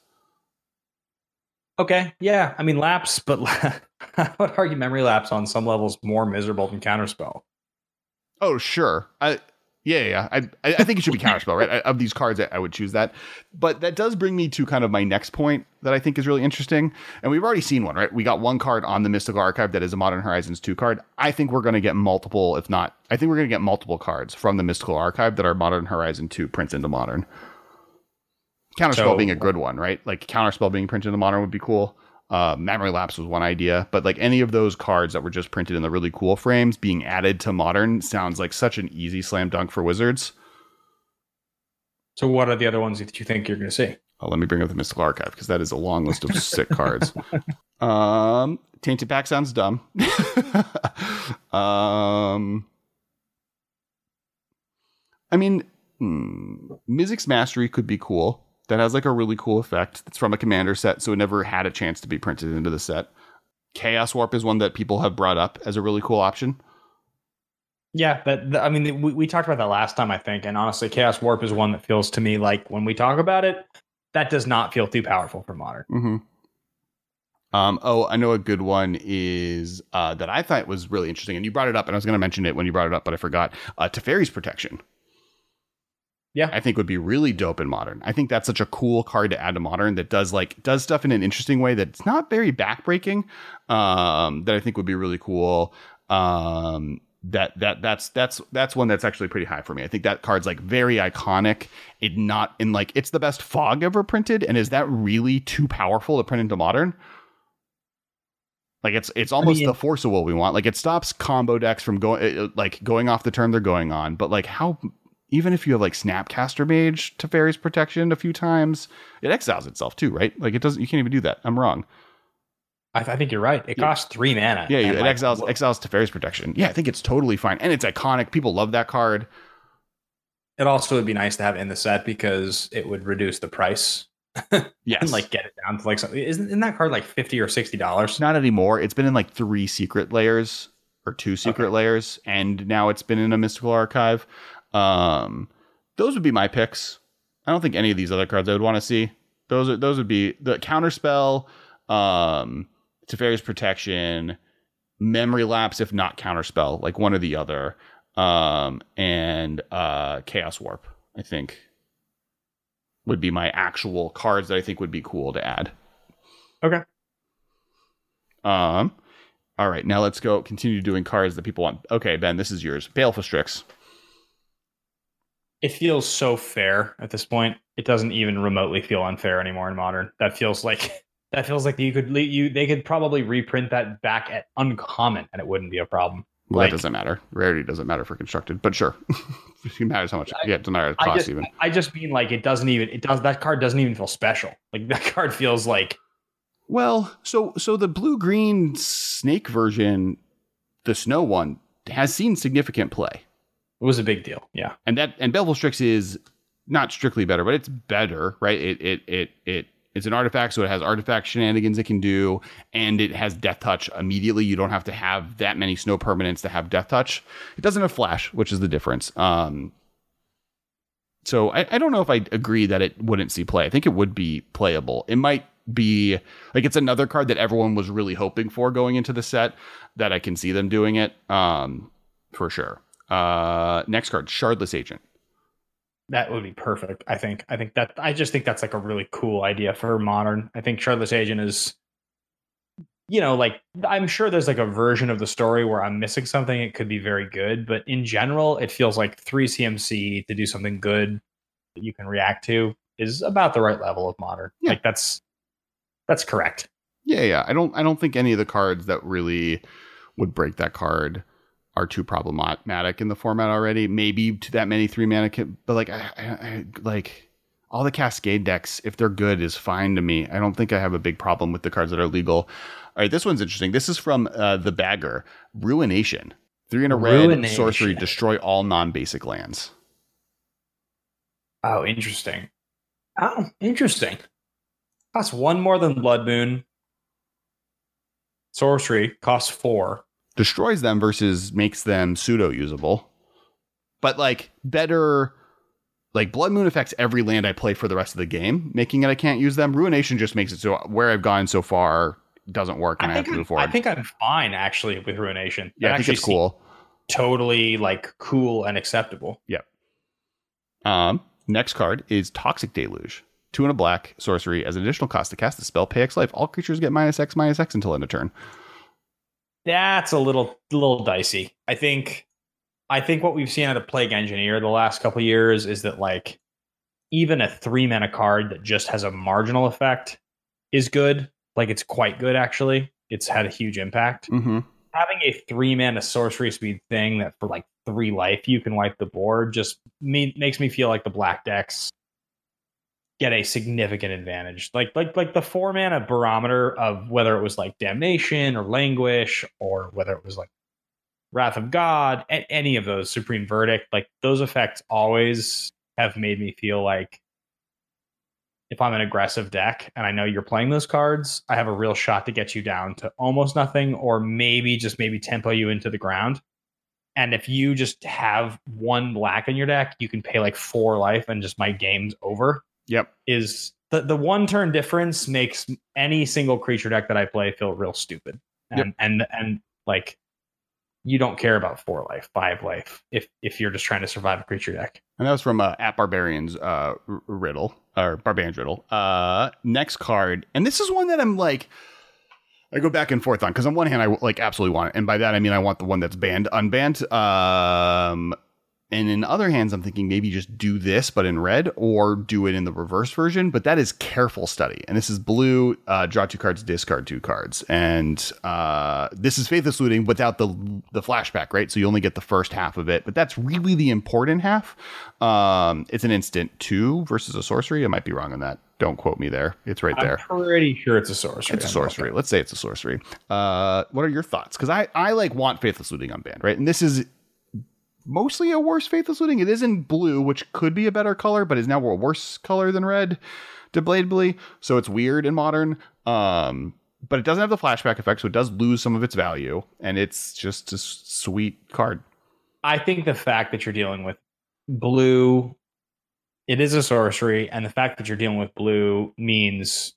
okay yeah i mean lapse but (laughs) (laughs) i would argue memory lapse on some levels more miserable than counterspell Oh, sure. I yeah, yeah. I I I think it should be counterspell, right? I- Of these cards, I I would choose that. But that does bring me to kind of my next point that I think is really interesting. And we've already seen one, right? We got one card on the Mystical Archive that is a Modern Horizons 2 card. I think we're going to get multiple, if not, I think we're going to get multiple cards from the Mystical Archive that are Modern Horizon 2 prints into Modern. Counterspell So- being a good one, right? Like Counterspell being printed into Modern would be cool. Uh, Memory Lapse was one idea, but like any of those cards that were just printed in the really cool frames being added to Modern sounds like such an easy slam dunk for Wizards. so what are the other ones that you think you're going to see Oh, let me bring up the Mystical Archive because that is a long list of sick cards. (laughs) Um, Tainted Pact sounds dumb. (laughs) um, I mean, hmm, Mizzix's Mastery could be cool. That has like a really cool effect. It's from a commander set, so it never had a chance to be printed into the set. Chaos Warp is one that people have brought up as a really cool option. Yeah, that, I mean, we, we talked about that last time, I think, and honestly, Chaos Warp is one that feels to me like when we talk about it, that does not feel too powerful for modern. Mm-hmm. Um, oh, I know a good one is uh, that I thought was really interesting, and you brought it up, and I was going to mention it when you brought it up, but I forgot. Uh, Teferi's protection. Yeah. I think would be really dope in modern. I think that's such a cool card to add to modern that does like does stuff in an interesting way that's not very backbreaking. Um, that I think would be really cool. Um, that that that's that's that's one that's actually pretty high for me. I think that card's like very iconic. It not in like it's the best fog ever printed, and is that really too powerful to print into modern? Like it's it's almost mean- the force of what we want. Like it stops combo decks from going like going off the turn they're going on. But like how even if you have like Snapcaster Mage Teferi's protection a few times, it exiles itself too, right? Like it doesn't. You can't even do that. I'm wrong. I, I think you're right. It Yeah. costs three mana. Yeah, it like, exiles exiles Teferi's protection. Yeah, I think it's totally fine, and it's iconic. People love that card. It also would be nice to have in the set because it would reduce the price Yes, (laughs) and like get it down to like something. Isn't, isn't that card like fifty or sixty dollars? not anymore. It's been in like three Secret Lairs or two secret Okay. Lairs, and now it's been in a mystical archive. Um, those would be my picks. I don't think any of these other cards I would want to see. Those are those would be the counter spell, um, Teferi's protection, memory lapse if not counter spell, like one or the other, um, and uh, chaos warp. I think would be my actual cards that I think would be cool to add. Okay. Um, all right, now let's go continue doing cards that people want. Okay, Ben, this is yours. Baleful Strix. It feels so fair at this point. It doesn't even remotely feel unfair anymore in modern. That feels like (laughs) that feels like you could you they could probably reprint that back at uncommon and it wouldn't be a problem. Well, Like- that doesn't matter. Rarity doesn't matter for constructed, but sure, (laughs) it matters how much. I- yeah, it doesn't matter the I cost just even. I just mean like it doesn't even it does that card doesn't even feel special. Like (laughs) that card feels like Well, so so the blue green snake version, the snow one, has seen significant play, it was a big deal. Yeah. and that and Baleful Strix is not strictly better, but it's better, right? It it it it. It's an artifact, so it has artifact shenanigans it can do, and it has death touch immediately. You don't have to have that many snow permanents to have death touch. It doesn't have flash, which is the difference. Um, so I, I don't know if I agree that it wouldn't see play. I think it would be playable. It might be like it's another card that everyone was really hoping for going into the set that I can see them doing it um, for sure. Uh, next card, Shardless Agent. That would be perfect. I think. I think that. I just think that's like a really cool idea for modern. I think Shardless Agent is, you know, like I'm sure there's like a version of the story where I'm missing something. It could be very good, but in general, it feels like three CMC to do something good that you can react to is about the right level of modern. Yeah. Like that's that's correct. Yeah, yeah. I don't I don't think any of the cards that really would break that card are too problematic in the format already. Maybe to that many three mana, but like I, I, I like all the Cascade decks, if they're good, is fine to me. I don't think I have a big problem with the cards that are legal. All right, this one's interesting. This is from uh, the Bagger Ruination. Three in a red Ruination. sorcery, destroy all non-basic lands. Oh, interesting. Oh, interesting. Costs one more than Blood Moon. Sorcery costs four. Destroys them versus makes them pseudo usable. But like better like Blood Moon affects every land I play for the rest of the game, making it I can't use them. Ruination just makes it so where I've gone so far doesn't work and I, I have think, to I'm, move forward. I think I'm fine actually with Ruination. yeah, That I think it's cool. Totally like cool and acceptable. Yep. Um, next card is Toxic Deluge. Two and a black sorcery as an additional cost to cast the spell, pay X life. All creatures get minus X minus X until end of turn. That's a little little dicey. I think I think what we've seen out of Plague Engineer the last couple of years is that like even a three mana card that just has a marginal effect is good. Like it's quite good actually. It's had a huge impact. Mm-hmm. Having a three mana sorcery speed thing that for like three life you can wipe the board just me, makes me feel like the black decks get a significant advantage. Like like like the four mana barometer of whether it was like damnation or languish or whether it was like wrath of God, a- any of those supreme verdict, like those effects always have made me feel like if I'm an aggressive deck and I know you're playing those cards, I have a real shot to get you down to almost nothing or maybe just maybe tempo you into the ground. And if you just have one black in your deck, you can pay like four life and just my game's over Yep. is the the one turn difference makes any single creature deck that I play feel real stupid. And Yep. and and like you don't care about four life, five life if if you're just trying to survive a creature deck. And that was from uh, at Barbarians uh, Riddle or Barbarians Riddle. Uh, next card, and this is one that I'm like, I go back and forth on because on one hand I like absolutely want it, and by that I mean I want the one that's banned unbanned. Um, and in other hands, I'm thinking maybe just do this, but in red, or do it in the reverse version. But that is careful study, and this is blue. Uh, draw two cards, discard two cards, and uh, this is faithless looting without the the flashback, right? So you only get the first half of it, but that's really the important half. Um, it's an instant two versus a sorcery. I might be wrong on that. Don't quote me there. It's right there. I'm pretty sure it's a sorcery. It's a I'm sorcery. Let's say it's a sorcery. Uh, what are your thoughts? Because I, I like want Faithless Looting on unbanned, right? And this is mostly a worse Faithless Looting. It is in blue, which could be a better color, but is now a worse color than red, debatably. So it's weird and modern. Um, but it doesn't have the flashback effect, so it does lose some of its value, and it's just a sweet card. I think the fact that you're dealing with blue, it is a sorcery, and the fact that you're dealing with blue means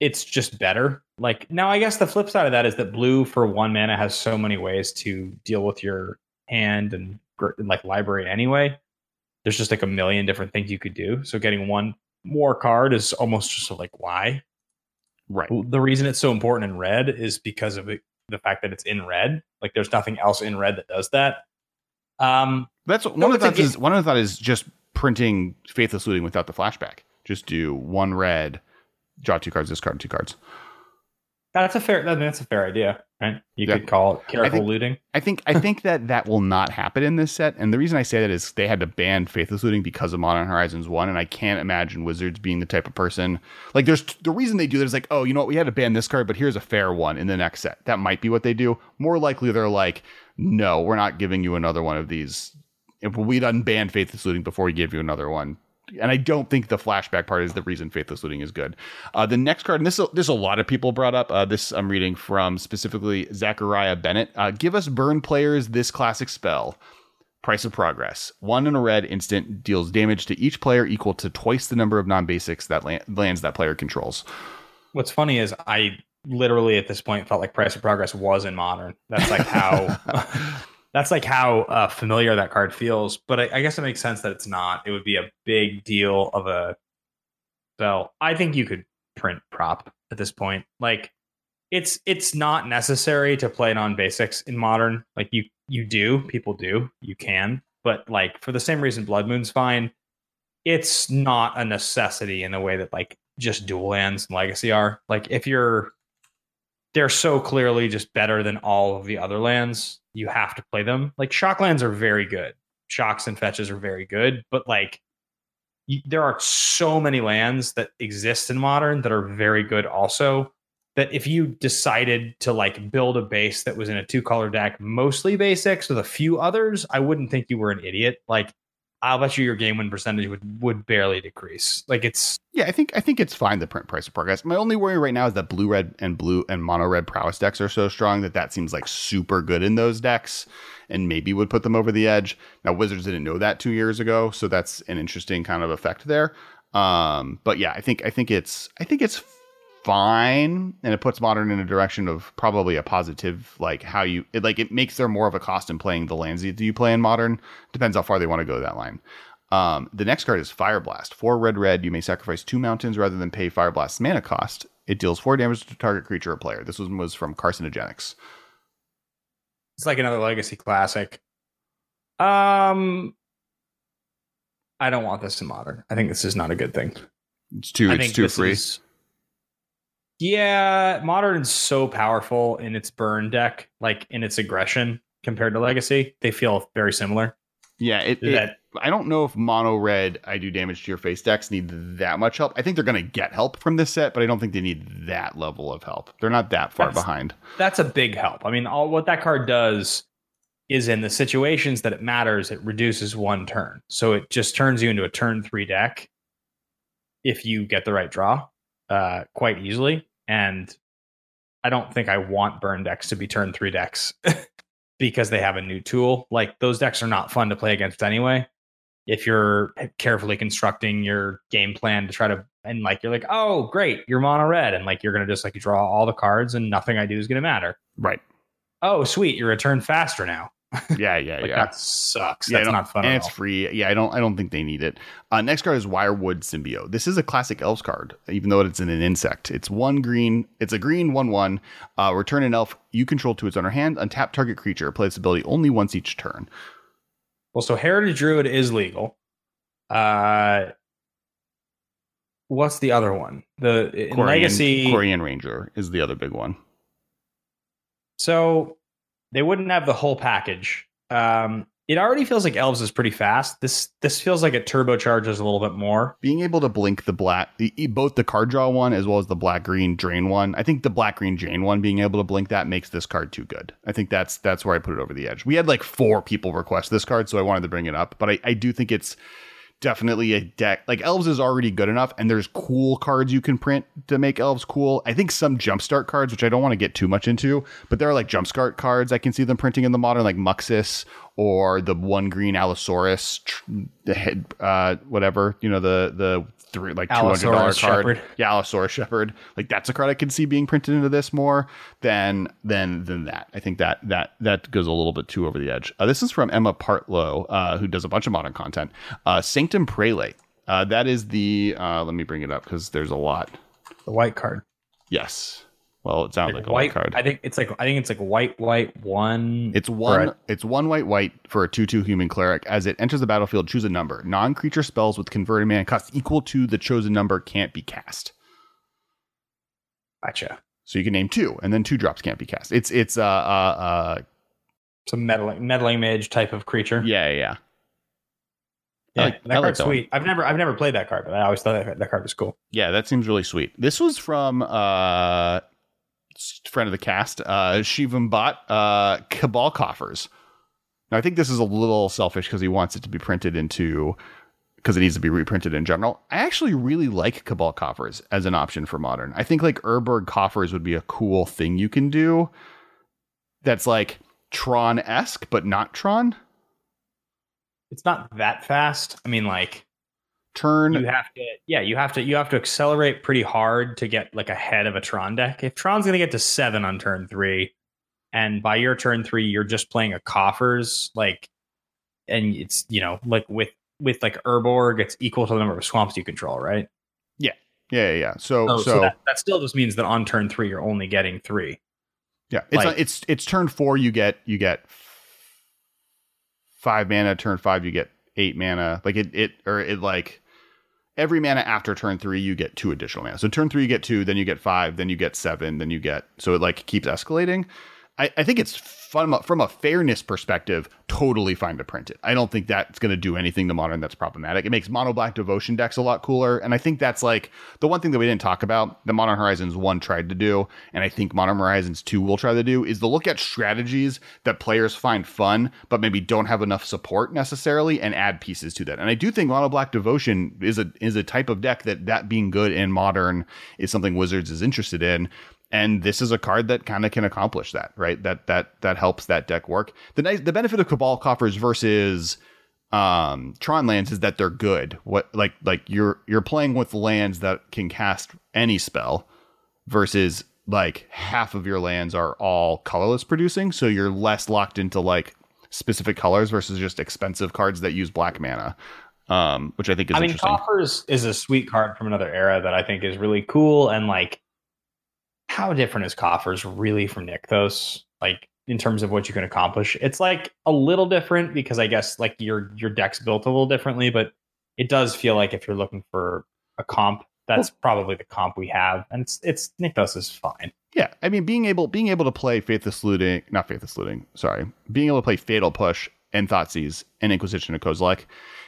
it's just better. Like now, I guess the flip side of that is that blue for one mana has so many ways to deal with your hand and like library anyway. There's just like a million different things you could do. So getting one more card is almost just like why. Right. The reason it's so important in red is because of it, the fact that it's in red. Like there's nothing else in red that does that. Um, That's one No, of the thoughts is one of the thought is just printing Faithless Looting without the flashback. Just do one red, draw two cards, discard two cards. That's a fair. I mean, that's a fair idea, right? You Yeah. could call it careful think- looting. I think I think that that will not happen in this set, and the reason I say that is they had to ban Faithless Looting because of Modern Horizons One, and I can't imagine Wizards being the type of person like. There's the reason they do that is like, oh, you know what, we had to ban this card, but here's a fair one in the next set. That might be what they do. More likely, they're like, no, we're not giving you another one of these. If we'd unbanned Faithless Looting before we give you another one. And I don't think the flashback part is the reason Faithless Looting is good. Uh, the next card, and this this a lot of people brought up. Uh, this I'm reading from specifically Zachariah Bennett. Uh, give us burn players this classic spell. Price of Progress. One in a red instant deals damage to each player equal to twice the number of non basics that land, lands that player controls. What's funny is I literally at this point felt like Price of Progress was in modern. That's like how. (laughs) that's like how uh, familiar that card feels. But I, I guess it makes sense that it's not. It would be a big deal of a spell. I think you could print prop at this point. Like it's it's not necessary to play it on basics in modern. Like you you do, people do, you can. But like for the same reason Blood Moon's fine, it's not a necessity in the way that like just dual lands and legacy are. Like if you're they're so clearly just better than all of the other lands, you have to play them. Like shock lands are very good. Shocks and fetches are very good, but like there are so many lands that exist in modern that are very good also that if you decided to like build a base that was in a two color deck mostly basics with a few others i wouldn't think you were an idiot like i'll bet you your game win percentage would would barely decrease like it's Yeah, I think I think it's fine. The print price of progress. My only worry right now is that blue red and blue and mono red prowess decks are so strong that that seems like super good in those decks, and maybe would put them over the edge. Now Wizards didn't know that two years ago, so that's an interesting kind of effect there. Um, but yeah, I think I think it's I think it's fine, and it puts modern in a direction of probably a positive, like how you it, like it makes there more of a cost in playing the lands that you play in modern. Depends how far they want to go that line. Um, the next card is Fire Blast. For red, red, you may sacrifice two mountains rather than pay Fire Blast's mana cost. It deals four damage to target creature or player. This one was from Carcinogenics. it's like another legacy classic um i don't want this in modern i think this is not a good thing It's too. I It's too free. is- yeah, modern is so powerful in its burn deck, like in its aggression compared to legacy. They feel very similar. yeah. It, it- I don't know if mono red I do damage to your face decks need that much help. I think they're going to get help from this set, but I don't think they need that level of help. They're not that far That's- behind. that's a big help. I mean, all what that card does is in the situations that it matters, it reduces one turn. So it just turns you into a turn three deck if you get the right draw uh, quite easily. And I don't think I want burn decks to be turn three decks (laughs) because they have a new tool. Like those decks are not fun to play against anyway. If you're carefully constructing your game plan to try to and like you're like, oh great, you're mono red, and like you're gonna just like draw all the cards, and nothing I do is gonna matter. Right. Oh sweet, you return faster now. Yeah, yeah, (laughs) Like yeah. that sucks. Yeah, That's not fun and it's all. free. Yeah, I don't. I don't think they need it. Uh, next card is Wirewood Symbiote. This is a classic elves card, even though it's in an insect. It's one green. It's a green one one. Uh, return an elf you control to its owner hand. Untap target creature. Play this ability only once each turn. Well, so Heritage Druid is legal. Uh, what's the other one? The Quirion- Legacy. Quirion Ranger is the other big one. So they wouldn't have the whole package. Um, it already feels like Elves is pretty fast. This this feels like it turbocharges a little bit more. Being able to blink the black, both the card draw one as well as the black green drain one. I think the black green drain one being able to blink that makes this card too good. I think that's that's where I put it over the edge. We had like four people request this card, so I wanted to bring it up. But I, I do think it's definitely a deck like elves is already good enough and there's cool cards you can print to make elves cool. I think some jumpstart cards which i don't want to get too much into but there are like jumpstart cards i can see them printing in the modern like muxus or the one green allosaurus uh whatever you know the the three like $200 card. Shepherd. yeah allosaurus shepherd. Like that's a card i can see being printed into this more than than than that. I think that that that goes a little bit too over the edge. Uh, this is from emma partlow uh, who does a bunch of modern content. Uh, sanctum prelate. Uh, that is the uh, let me bring it up because there's a lot. The white card. yes well it sounds like, a white white card I think it's like I think it's like white white one. it's one. Right. It's one white white for a two-two human cleric. As it enters the battlefield, choose a number. Non-creature spells with converted mana cost equal to the chosen number can't be cast. gotcha. So you can name two, and then two drops can't be cast. It's it's uh uh uh Some meddling meddling mage type of creature. yeah yeah. yeah. Yeah, I like- that I like card's that one. sweet. I've never I've never played that card, but I always thought that, that card was cool. Yeah, that seems really sweet. This was from uh s- friend of the cast, uh Shivam Bot, uh Cabal Coffers. Now I think this is a little selfish because he wants it to be printed into because it needs to be reprinted in general. I actually really like Cabal Coffers as an option for modern. I think like Urborg Coffers would be a cool thing you can do that's like Tron-esque, but not Tron. It's not that fast. I mean, like Turn you have to yeah you have to you have to accelerate pretty hard to get like ahead of a Tron deck. If Tron's gonna get to seven on turn three, and by your turn three you're just playing a coffers like, and it's you know like with with like Urborg it's equal to the number of swamps you control, right? yeah, yeah, yeah. So Oh, so, so, that, that still just means that on turn three you're only getting three. Yeah, it's Like- it's it's turn four. You get you get five mana. Turn five, you get eight mana. Like it it or it like every mana after turn three, you get two additional mana. So turn three, you get two, then you get five, then you get seven, then you get so it like keeps escalating. I, I think it's fun from a fairness perspective, totally fine to print it. I don't think that's going to do anything to modern that's problematic. It makes mono black devotion decks a lot cooler, and I think that's like the one thing that we didn't talk about. The Modern Horizons one tried to do, and I think Modern Horizons two will try to do is to look at strategies that players find fun, but maybe don't have enough support necessarily, and add pieces to that. And I do think mono black devotion is a is a type of deck that that being good in modern is something Wizards is interested in and this is a card that kind of can accomplish that right? That that that helps that deck work. The nice the benefit of cabal coffers versus um tron lands is that they're good. What like like you're you're playing with lands that can cast any spell versus like half of your lands are all colorless producing so you're less locked into like specific colors versus just expensive cards that use black mana um which i think is I mean, Coffers is a sweet card from another era that I think is really cool. And like, how different is Coffers really from Nykthos? Like, in terms of what you can accomplish, it's like a little different because I guess like your your deck's built a little differently, but it does feel like if you're looking for a comp, that's probably the comp we have, and it's it's Nykthos is fine. Yeah, I mean, being able being able to play Faithless Looting, not Faithless Looting, sorry, being able to play Fatal Push and Thoughtseize and Inquisition of Kozilek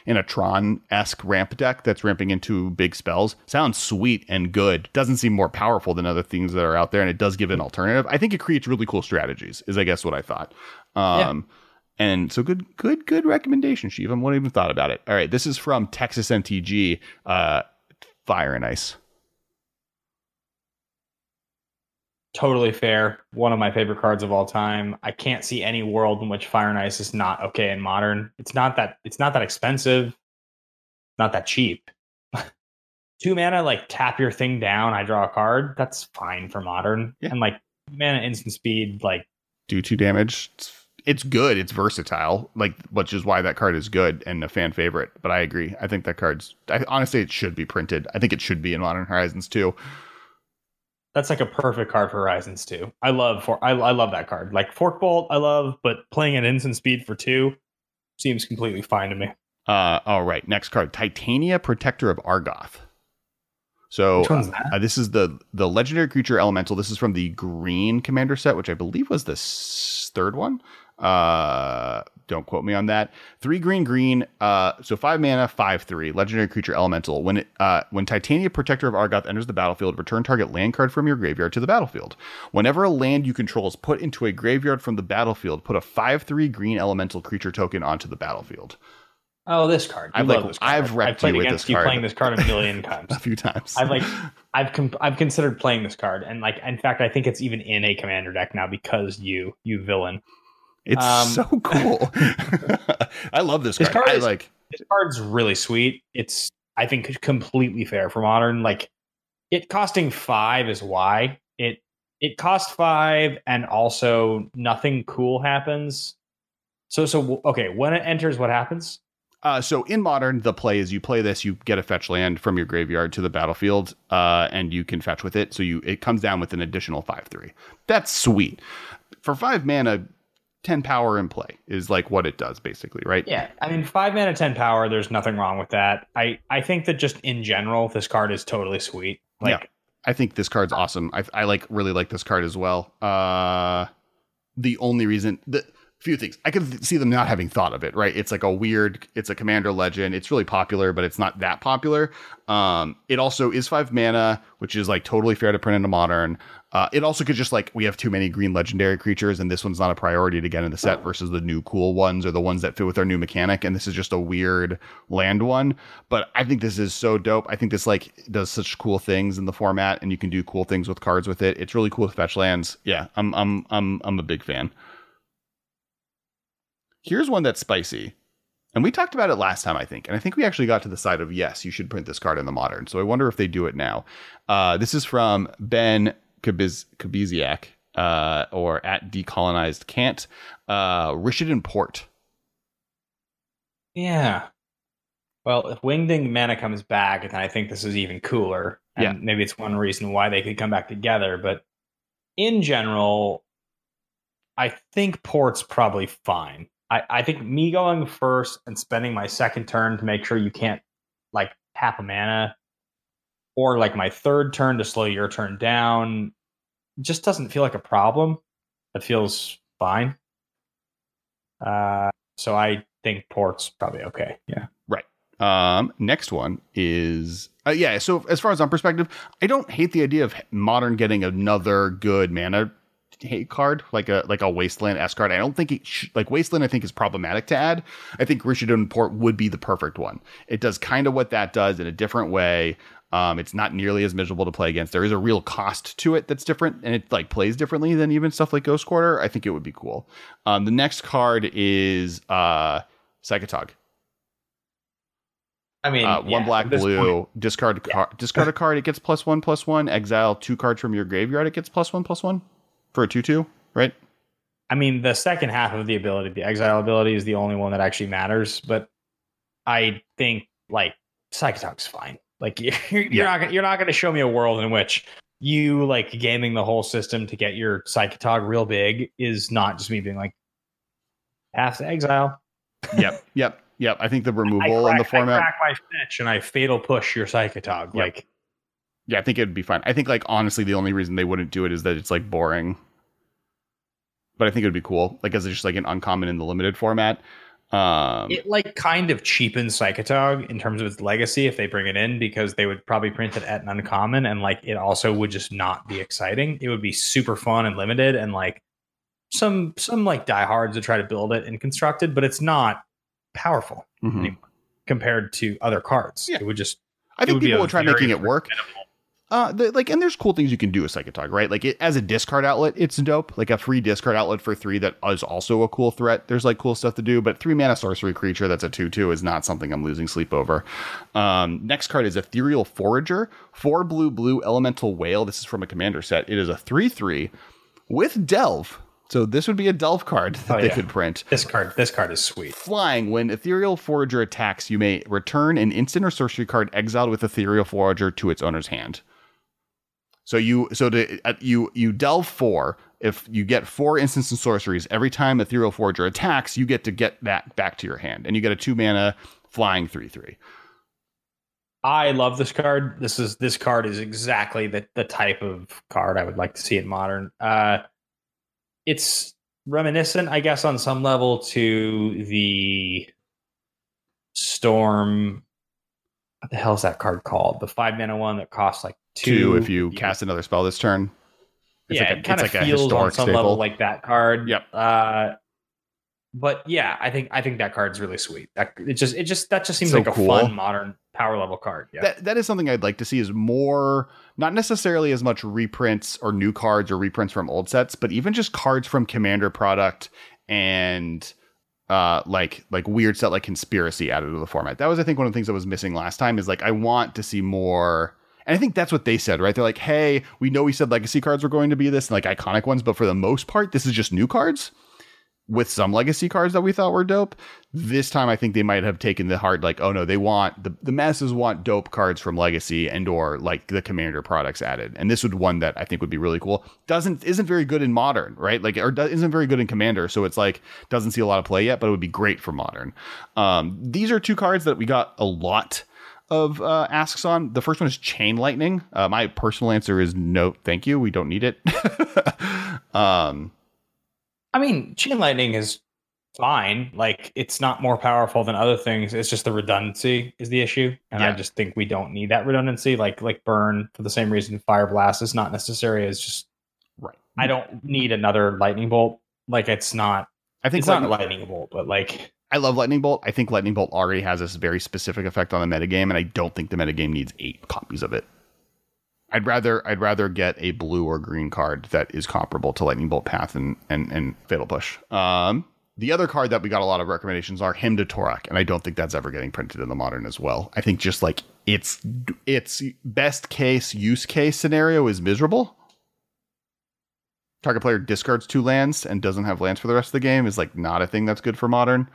in a Tron esque ramp deck that's ramping into big spells sounds sweet and good. Doesn't seem more powerful than other things that are out there, and it does give an alternative. I think it creates really cool strategies. Is I guess what I thought. Um, And so good, good, good recommendation, Shiva. I wouldn't even thought about it. All right, this is from Texas MTG, uh, Fire and Ice. Totally fair. One of my favorite cards of all time. I can't see any world in which Fire and Ice is not okay in modern. It's not that it's not that expensive, not that cheap. (laughs) two mana, like tap your thing down, I draw a card. That's fine for modern. Yeah. And like mana instant speed, like Do two damage. It's, it's good. It's versatile. Like, which is why that card is good and a fan favorite. But I agree. I think that card's. I, honestly, it should be printed. I think it should be in Modern Horizons too. That's like a perfect card for Horizons too. I love for I, I love that card. Like Fork Bolt, I love, but playing at instant speed for two seems completely fine to me. Uh, all right. Next card, Titania, Protector of Argoth. So Which one's that? uh, this is the the legendary creature elemental. This is from the green commander set, which I believe was the s- third one. Uh, don't quote me on that. Three green, green. Uh, so five mana, five three. Legendary creature elemental. When it uh, when Titania, Protector of Argoth enters the battlefield, return target land card from your graveyard to the battlefield. Whenever a land you control is put into a graveyard from the battlefield, put a five three green elemental creature token onto the battlefield. Oh, this card. You I've, love like, this card. I've wrecked played you with against this you card. playing this card a million (laughs) times. a few times. I've like I've com- I've considered playing this card, and like in fact, I think it's even in a commander deck now because you you villain. It's Um, so (laughs) cool. I love this This card. card I like. This card's really sweet. It's I think completely fair for modern. Like it costing five is why it it cost five, and also nothing cool happens. So so okay, when it enters, what happens? Uh, so in modern, the play is you play this, you get a fetch land from your graveyard to the battlefield, uh, and you can fetch with it. So you it comes down with an additional five three. That's sweet. For five mana, ten power in play is like what it does basically, right? Yeah, I mean five mana, ten power. There's nothing wrong with that. I I think that just in general, this card is totally sweet. Like Yeah. I think this card's awesome. I, I like really like this card as well. Uh, the only reason the few things I could see them not having thought of it. Right? It's like a weird. It's a commander legend. It's really popular, but it's not that popular. Um, it also is five mana, which is like totally fair to print into modern. Uh, it also could just like we have too many green legendary creatures, and this one's not a priority to get in the set versus the new cool ones or the ones that fit with our new mechanic. And this is just a weird land one. But I think this is so dope. I think this like does such cool things in the format, and you can do cool things with cards with it. It's really cool with fetch lands. Yeah, I'm I'm I'm I'm a big fan. Here's one that's spicy. And we talked about it last time, I think. And I think we actually got to the side of yes, you should print this card in the modern. So I wonder if they do it now. Uh, this is from Ben Kabiz- Kabiziak, uh, or at Decolonized Cant. Uh, Rishadan Port. Yeah. Well, if Wingding Mana comes back, then I think this is even cooler. And Yeah. maybe it's one reason why they could come back together. But in general, I think Port's probably fine. I, I think me going first and spending my second turn to make sure you can't like tap a mana, or like my third turn to slow your turn down, just doesn't feel like a problem. It feels fine. Uh, so I think Port's probably okay. Yeah. Right. Um, next one is uh, yeah. So as far as on perspective, I don't hate the idea of modern getting another good mana hate card like a like a wasteland s card. I don't think it sh- like wasteland. I think is problematic to add. I think Rishadan Port would be the perfect one. It does kind of what that does in a different way. Um, it's not nearly as miserable to play against. There is a real cost to it that's different, and it like plays differently than even stuff like Ghost Quarter. I think it would be cool. Um, the next card is uh, Psychotog. I mean, Uh, one yeah, black blue point- discard car- discard a card it gets plus one plus one exile two cards from your graveyard it gets plus one plus one for a two two right I mean, the second half of the ability, the exile ability, is the only one that actually matters. But I think like Psychotog's fine. Like (laughs) you're, you're Yeah. not you're not going to show me a world in which you like gaming the whole system to get your Psychotog real big is not just me being like pass to exile. yep yep yep i think the removal crack, in the format I crack my fetch and I fatal push your Psychotog. Yep. Like yeah i think it'd be fine i think like honestly the only reason they wouldn't do it is that it's like boring but i think it would be cool like as it's just like an uncommon in the limited format um it like kind of cheapens Psychotog in terms of its legacy if they bring it in because they would probably print it at an uncommon and like it also would just not be exciting. It would be super fun and limited and like some some like diehards would try to build it and construct it, but it's not powerful mhm. compared to other cards. Yeah. It would just i think would people would try making it work minimal- Uh, the, like, and there's cool things you can do with Psychotog, right? Like, it, as a discard outlet, it's dope. Like a free discard outlet for three that is also a cool threat. There's like cool stuff to do, but three mana sorcery creature that's a two two is not something I'm losing sleep over. Um, next card is Ethereal Forager, four blue blue elemental whale. This is from a commander set. It is a three three with delve. So this would be a delve card (laughs) that Oh, they yeah. could print. This card, this card is sweet. Flying, when Ethereal Forager attacks, you may return an instant or sorcery card exiled with Ethereal Forager to its owner's hand. So you so to uh, you you delve four. If you get four instants and sorceries every time Ethereal Forager attacks, you get to get that back to your hand, and you get a two mana flying three three. I love this card. This is this card is exactly the the type of card I would like to see in modern. Uh, it's reminiscent, I guess, on some level to the Storm. What the hell is that card called? The five mana one that costs like two. Two, if you cast another spell this turn. It's yeah, like a- it kind of it's like a feels on some staple. level like that card. Yep. Uh, but yeah, I think I think that card's really sweet. That it just it just that just seems So like a cool. fun modern power level card. Yeah. that that is something I'd like to see is more not necessarily as much reprints or new cards or reprints from old sets, but even just cards from Commander product and uh like like weird set like conspiracy added to the format. That was I think one of the things that was missing last time is like I want to see more and I think that's what they said, right? They're like, "Hey, we know we said legacy cards were going to be this and like iconic ones, but for the most part, this is just new cards." With some legacy cards that we thought were dope. This time I think they might have taken the hard like, oh no, they want the, the masses want dope cards from legacy and or like the commander products added. And this would one that I think would be really cool. Doesn't isn't very good in modern, right? Like or do, isn't very good in commander, so it's like doesn't see a lot of play yet, but it would be great for modern. Um, these are two cards that we got a lot of uh, asks on. The first one is Chain Lightning. Uh, my personal answer is no, thank you. We don't need it. (laughs) um, I mean, chain lightning is fine. Like it's not more powerful than other things. It's just the redundancy is the issue, and I just think we don't need that redundancy. Like like burn for the same reason fire blast is not necessary. It's just right. I don't need another lightning bolt. Like it's not. I think It's not lightning- lightning bolt, but like I love Lightning Bolt. I think Lightning Bolt already has this very specific effect on the metagame, and I don't think the metagame needs eight copies of it. I'd rather I'd rather get a blue or green card that is comparable to Lightning Bolt Path and and, and Fatal Push. Um, the other card that we got a lot of recommendations are Hymn to Tourach, and I don't think that's ever getting printed in the modern as well. I think just like its its best case use case scenario is miserable. Target player discards two lands and doesn't have lands for the rest of the game is like not a thing that's good for modern.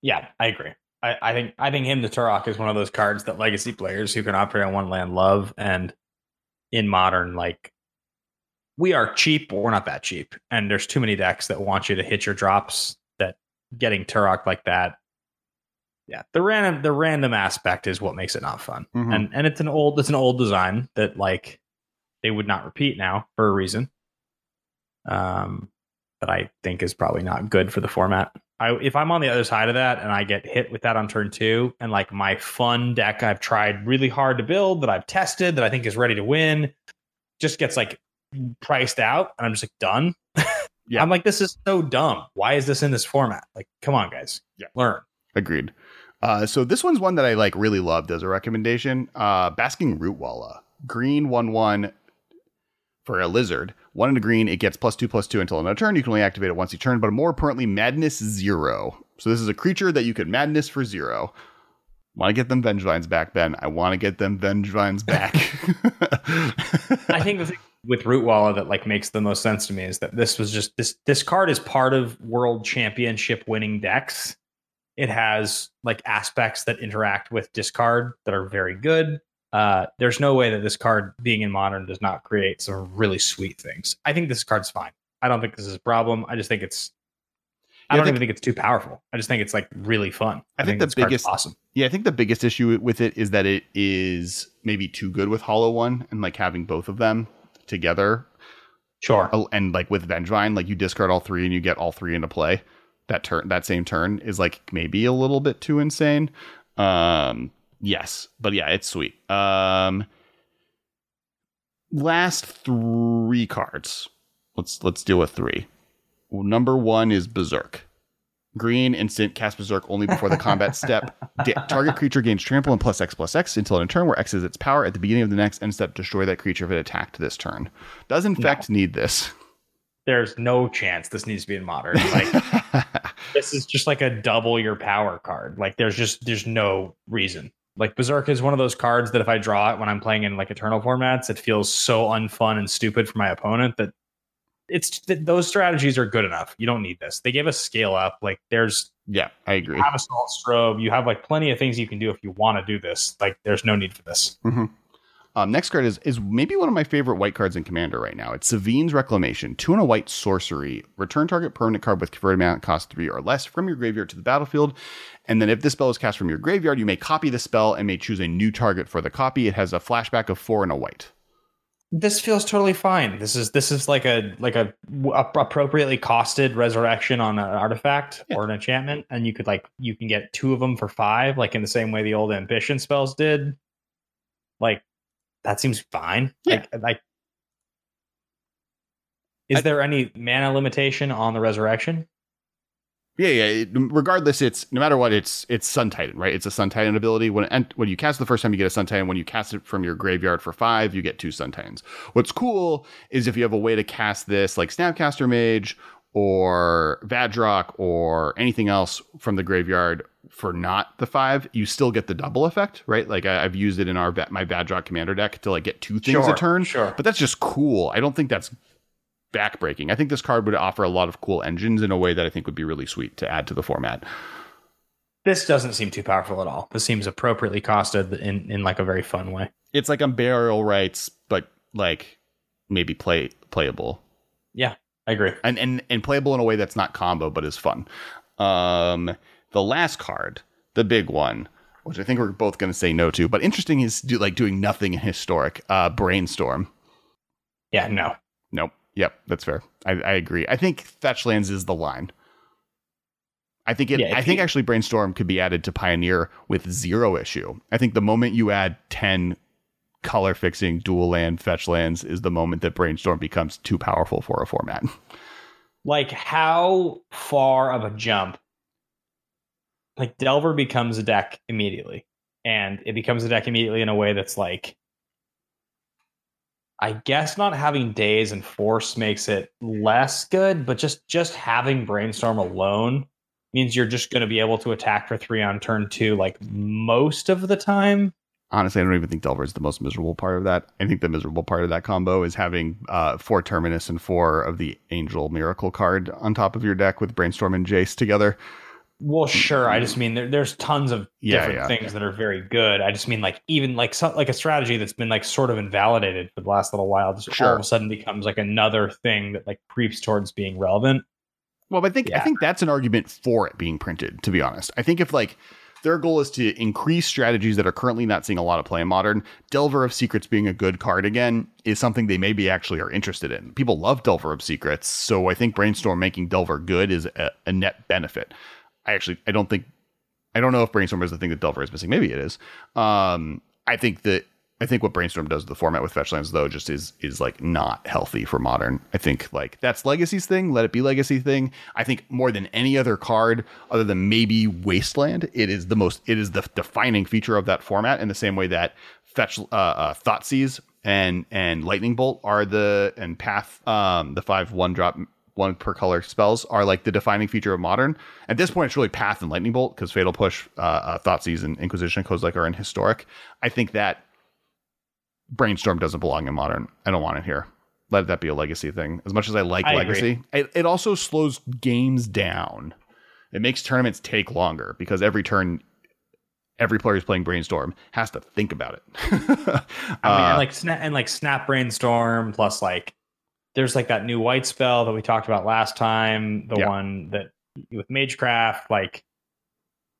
yeah, I agree. I, I think I think Hymn to Tourach is one of those cards that legacy players who can operate on one land love, and in modern, like we are cheap, but we're not that cheap, and there's too many decks that want you to hit your drops. That getting Tourach like that, yeah, the random the random aspect is what makes it not fun, Mhm. and and it's an old it's an old design that like they would not repeat now for a reason. Um, that I think is probably not good for the format. I, if I'm on the other side of that and I get hit with that on turn two, and like my fun deck I've tried really hard to build, that I've tested, that I think is ready to win, just gets like priced out, and I'm just like done. Yeah. I'm like, this is so dumb. Why is this in this format? Like, come on, guys, Yeah. learn. Agreed. Uh, so this one's one that I like really loved as a recommendation. Uh, Basking Rootwalla, green one one for a lizard. One in a green, it gets plus two plus two until another turn. You can only activate it once each turn, but more importantly, Madness Zero. So this is a creature that you could Madness for zero. Want to get them Vengevines back, Ben? I want to get them Vengevines back. (laughs) I think the thing with Rootwalla that like makes the most sense to me is that this was just this this card is part of world championship winning decks. It has like aspects that interact with discard that are very good. Uh, there's no way that this card being in modern does not create some really sweet things. I think this card's fine. I don't think this is a problem. I just think it's I Yeah, don't think- even think it's too powerful. I just think it's like really fun. I think the this biggest- awesome. Yeah, I think the biggest issue with it is that it is maybe too good with Hollow One and like having both of them together Sure. And like with Vengevine, like you discard all three and you get all three into play. That turn, that same turn is like maybe a little bit too insane. Um, yes, but yeah, it's sweet. Um, last three cards. Let's let's deal with three. Number one is Berserk. Green instant cast berserk only before the combat (laughs) step. Target creature gains trample and plus X plus X until in a turn where X is its power. At the beginning of the next end step, destroy that creature if it attacked this turn. Does in fact need this. There's no chance this needs to be in modern. Like (laughs) this is just like a double your power card. Like there's just there's no reason. Like Berserk is one of those cards that if I draw it when I'm playing in like Eternal formats, it feels so unfun and stupid for my opponent that it's that those strategies are good enough. You don't need this. They gave us scale up. Like there's yeah, I agree. You have assault strobe. You have like plenty of things you can do if you want to do this. Like there's no need for this. Mm-hmm. Um, next card is is maybe one of my favorite white cards in Commander right now. It's Sevinne's Reclamation, two and a white sorcery. Return target permanent card with converted mana cost three or less from your graveyard to the battlefield. And then if this spell is cast from your graveyard, you may copy the spell and may choose a new target for the copy. It has a flashback of four and a white this feels totally fine. This is this is like a like a, a appropriately costed resurrection on an artifact yeah. or an enchantment, and you could like you can get two of them for five, like in the same way the old ambition spells did. Like that seems fine. Yeah. Like like is I, there any mana limitation on the resurrection? Yeah, yeah. Regardless, it's no matter what, it's it's Sun Titan, right? It's a Sun Titan ability. When when you cast it the first time, you get a Sun Titan. When you cast it from your graveyard for five, you get two Sun Titans. What's cool is if you have a way to cast this, like Snapcaster Mage or Vadrok or anything else from the graveyard for not the five, you still get the double effect, right? Like I, have used it in our my Vadrok commander deck to like get two things sure, a turn. Sure, but that's just cool. I don't think that's backbreaking. I think this card would offer a lot of cool engines in a way that I think would be really sweet to add to the format. This doesn't seem too powerful at all. This seems appropriately costed in, in like a very fun way. It's like a burial Rites, but like maybe play playable. Yeah, I agree. And and and playable in a way that's not combo but is fun. Um the last card, the big one, which I think we're both going to say no to, but interesting is do, like doing nothing in historic. Uh brainstorm. Yeah, no. Nope. Yep, that's fair. I, I agree. I think Fetchlands is the line. I think it. Yeah, I think actually Brainstorm could be added to Pioneer with zero issue. I think the moment you add ten color fixing dual land fetch lands is the moment that Brainstorm becomes too powerful for a format. Like how far of a jump? Like Delver becomes a deck immediately, and it becomes a deck immediately in a way that's like I guess not having Daze and force makes it less good, but just just having brainstorm alone means you're just going to be able to attack for three on turn two, like most of the time. Honestly, I don't even think Delver is the most miserable part of that. I think the miserable part of that combo is having uh, four Terminus and four of the Angel Miracle card on top of your deck with Brainstorm and Jace together. Well, sure. I just mean there, there's tons of yeah, different yeah. things that are very good. I just mean like even like so, like a strategy that's been like sort of invalidated for the last little while. Just sure. all of a sudden becomes like another thing that like creeps towards being relevant. Well, I think. I think that's an argument for it being printed. To be honest, I think if like their goal is to increase strategies that are currently not seeing a lot of play in modern. Delver of Secrets being a good card again is something they maybe actually are interested in. People love Delver of Secrets, so I think Brainstorm making Delver good is a, a net benefit. I actually I don't think I don't know if Brainstorm is the thing that Delver is missing. Maybe it is. Um, I think that I think what Brainstorm does the format with Fetchlands though just is is like not healthy for modern. I think like that's Legacy's thing. Let it be Legacy thing. I think more than any other card, other than maybe Wasteland, it is the most it is the defining feature of that format. In the same way that Fetch uh, uh, Thoughtseize and and Lightning Bolt are the and Path um the five one drop one per color spells are like the defining feature of modern. At this point, it's really Path and Lightning Bolt because Fatal Push, uh, uh, and Inquisition codes like are in historic. I think that Brainstorm doesn't belong in modern. I don't want it here. Let that be a legacy thing. As much as I like I legacy, it, it also slows games down. It makes tournaments take longer because every turn every player who's playing brainstorm has to think about it. (laughs) I mean, uh, and like snap and like snap brainstorm plus like there's like that new white spell that we talked about last time, the yeah. one that with Magecraft, like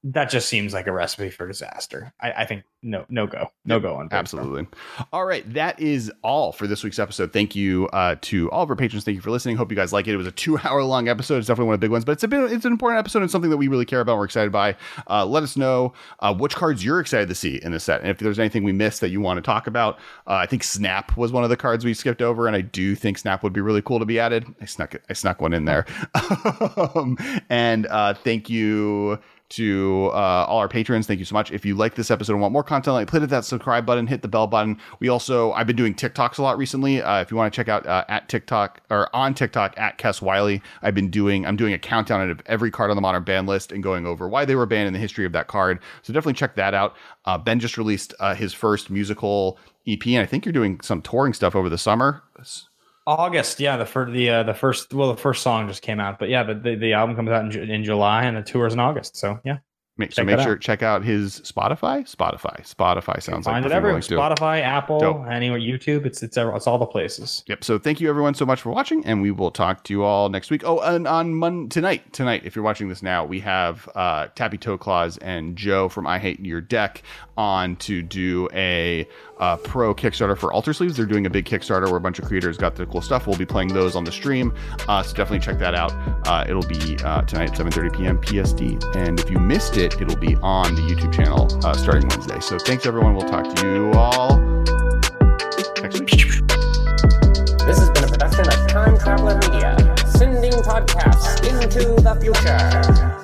that just seems like a recipe for disaster. I, I think no, no go, no go on. Absolutely. All right, that is all for this week's episode. Thank you uh, to all of our patrons. Thank you for listening. Hope you guys like it. It was a two-hour long episode. It's definitely one of the big ones, but it's a bit. It's an important episode and something that we really care about. We're excited by. Uh, let us know uh, which cards you're excited to see in the set, and if there's anything we missed that you want to talk about. Uh, I think Snap was one of the cards we skipped over, and I do think Snap would be really cool to be added. I snuck it. I snuck one in there. (laughs) um, and uh, thank you to uh, all our patrons. Thank you so much. If you like this episode and want more content, like hit that subscribe button, hit the bell button. We also I've been doing TikToks a lot recently. Uh, if you want to check out uh, at TikTok or on TikTok at Kess Wylie, I've been doing I'm doing a countdown of every card on the modern ban list and going over why they were banned and the history of that card. So definitely check that out. Uh, ben just released uh, his first musical EP, and I think you're doing some touring stuff over the summer. August, yeah, the first the uh, the first well the first song just came out, but yeah, but the, the album comes out in, in July and the tour is in August. So yeah, Make, so make sure out. check out his Spotify. Spotify. Spotify sounds find like it everywhere. Spotify, Apple, Dope. anywhere, YouTube. It's it's it's all the places. Yep. So thank you everyone so much for watching, and we will talk to you all next week. Oh, and on Mon- tonight, tonight, if you're watching this now, we have uh, Tappy Toeclaws and Joe from I Hate Your Deck on to do a uh, pro Kickstarter for Alter Sleeves. They're doing a big Kickstarter where a bunch of creators got the cool stuff. We'll be playing those on the stream, uh, so definitely check that out. Uh, it'll be uh, tonight at 7:30 p.m. PSD, and if you missed it, it'll be on the YouTube channel uh, starting Wednesday. So thanks everyone. We'll talk to you all next week. This has been a production of Time Traveler Media, sending podcasts into the future.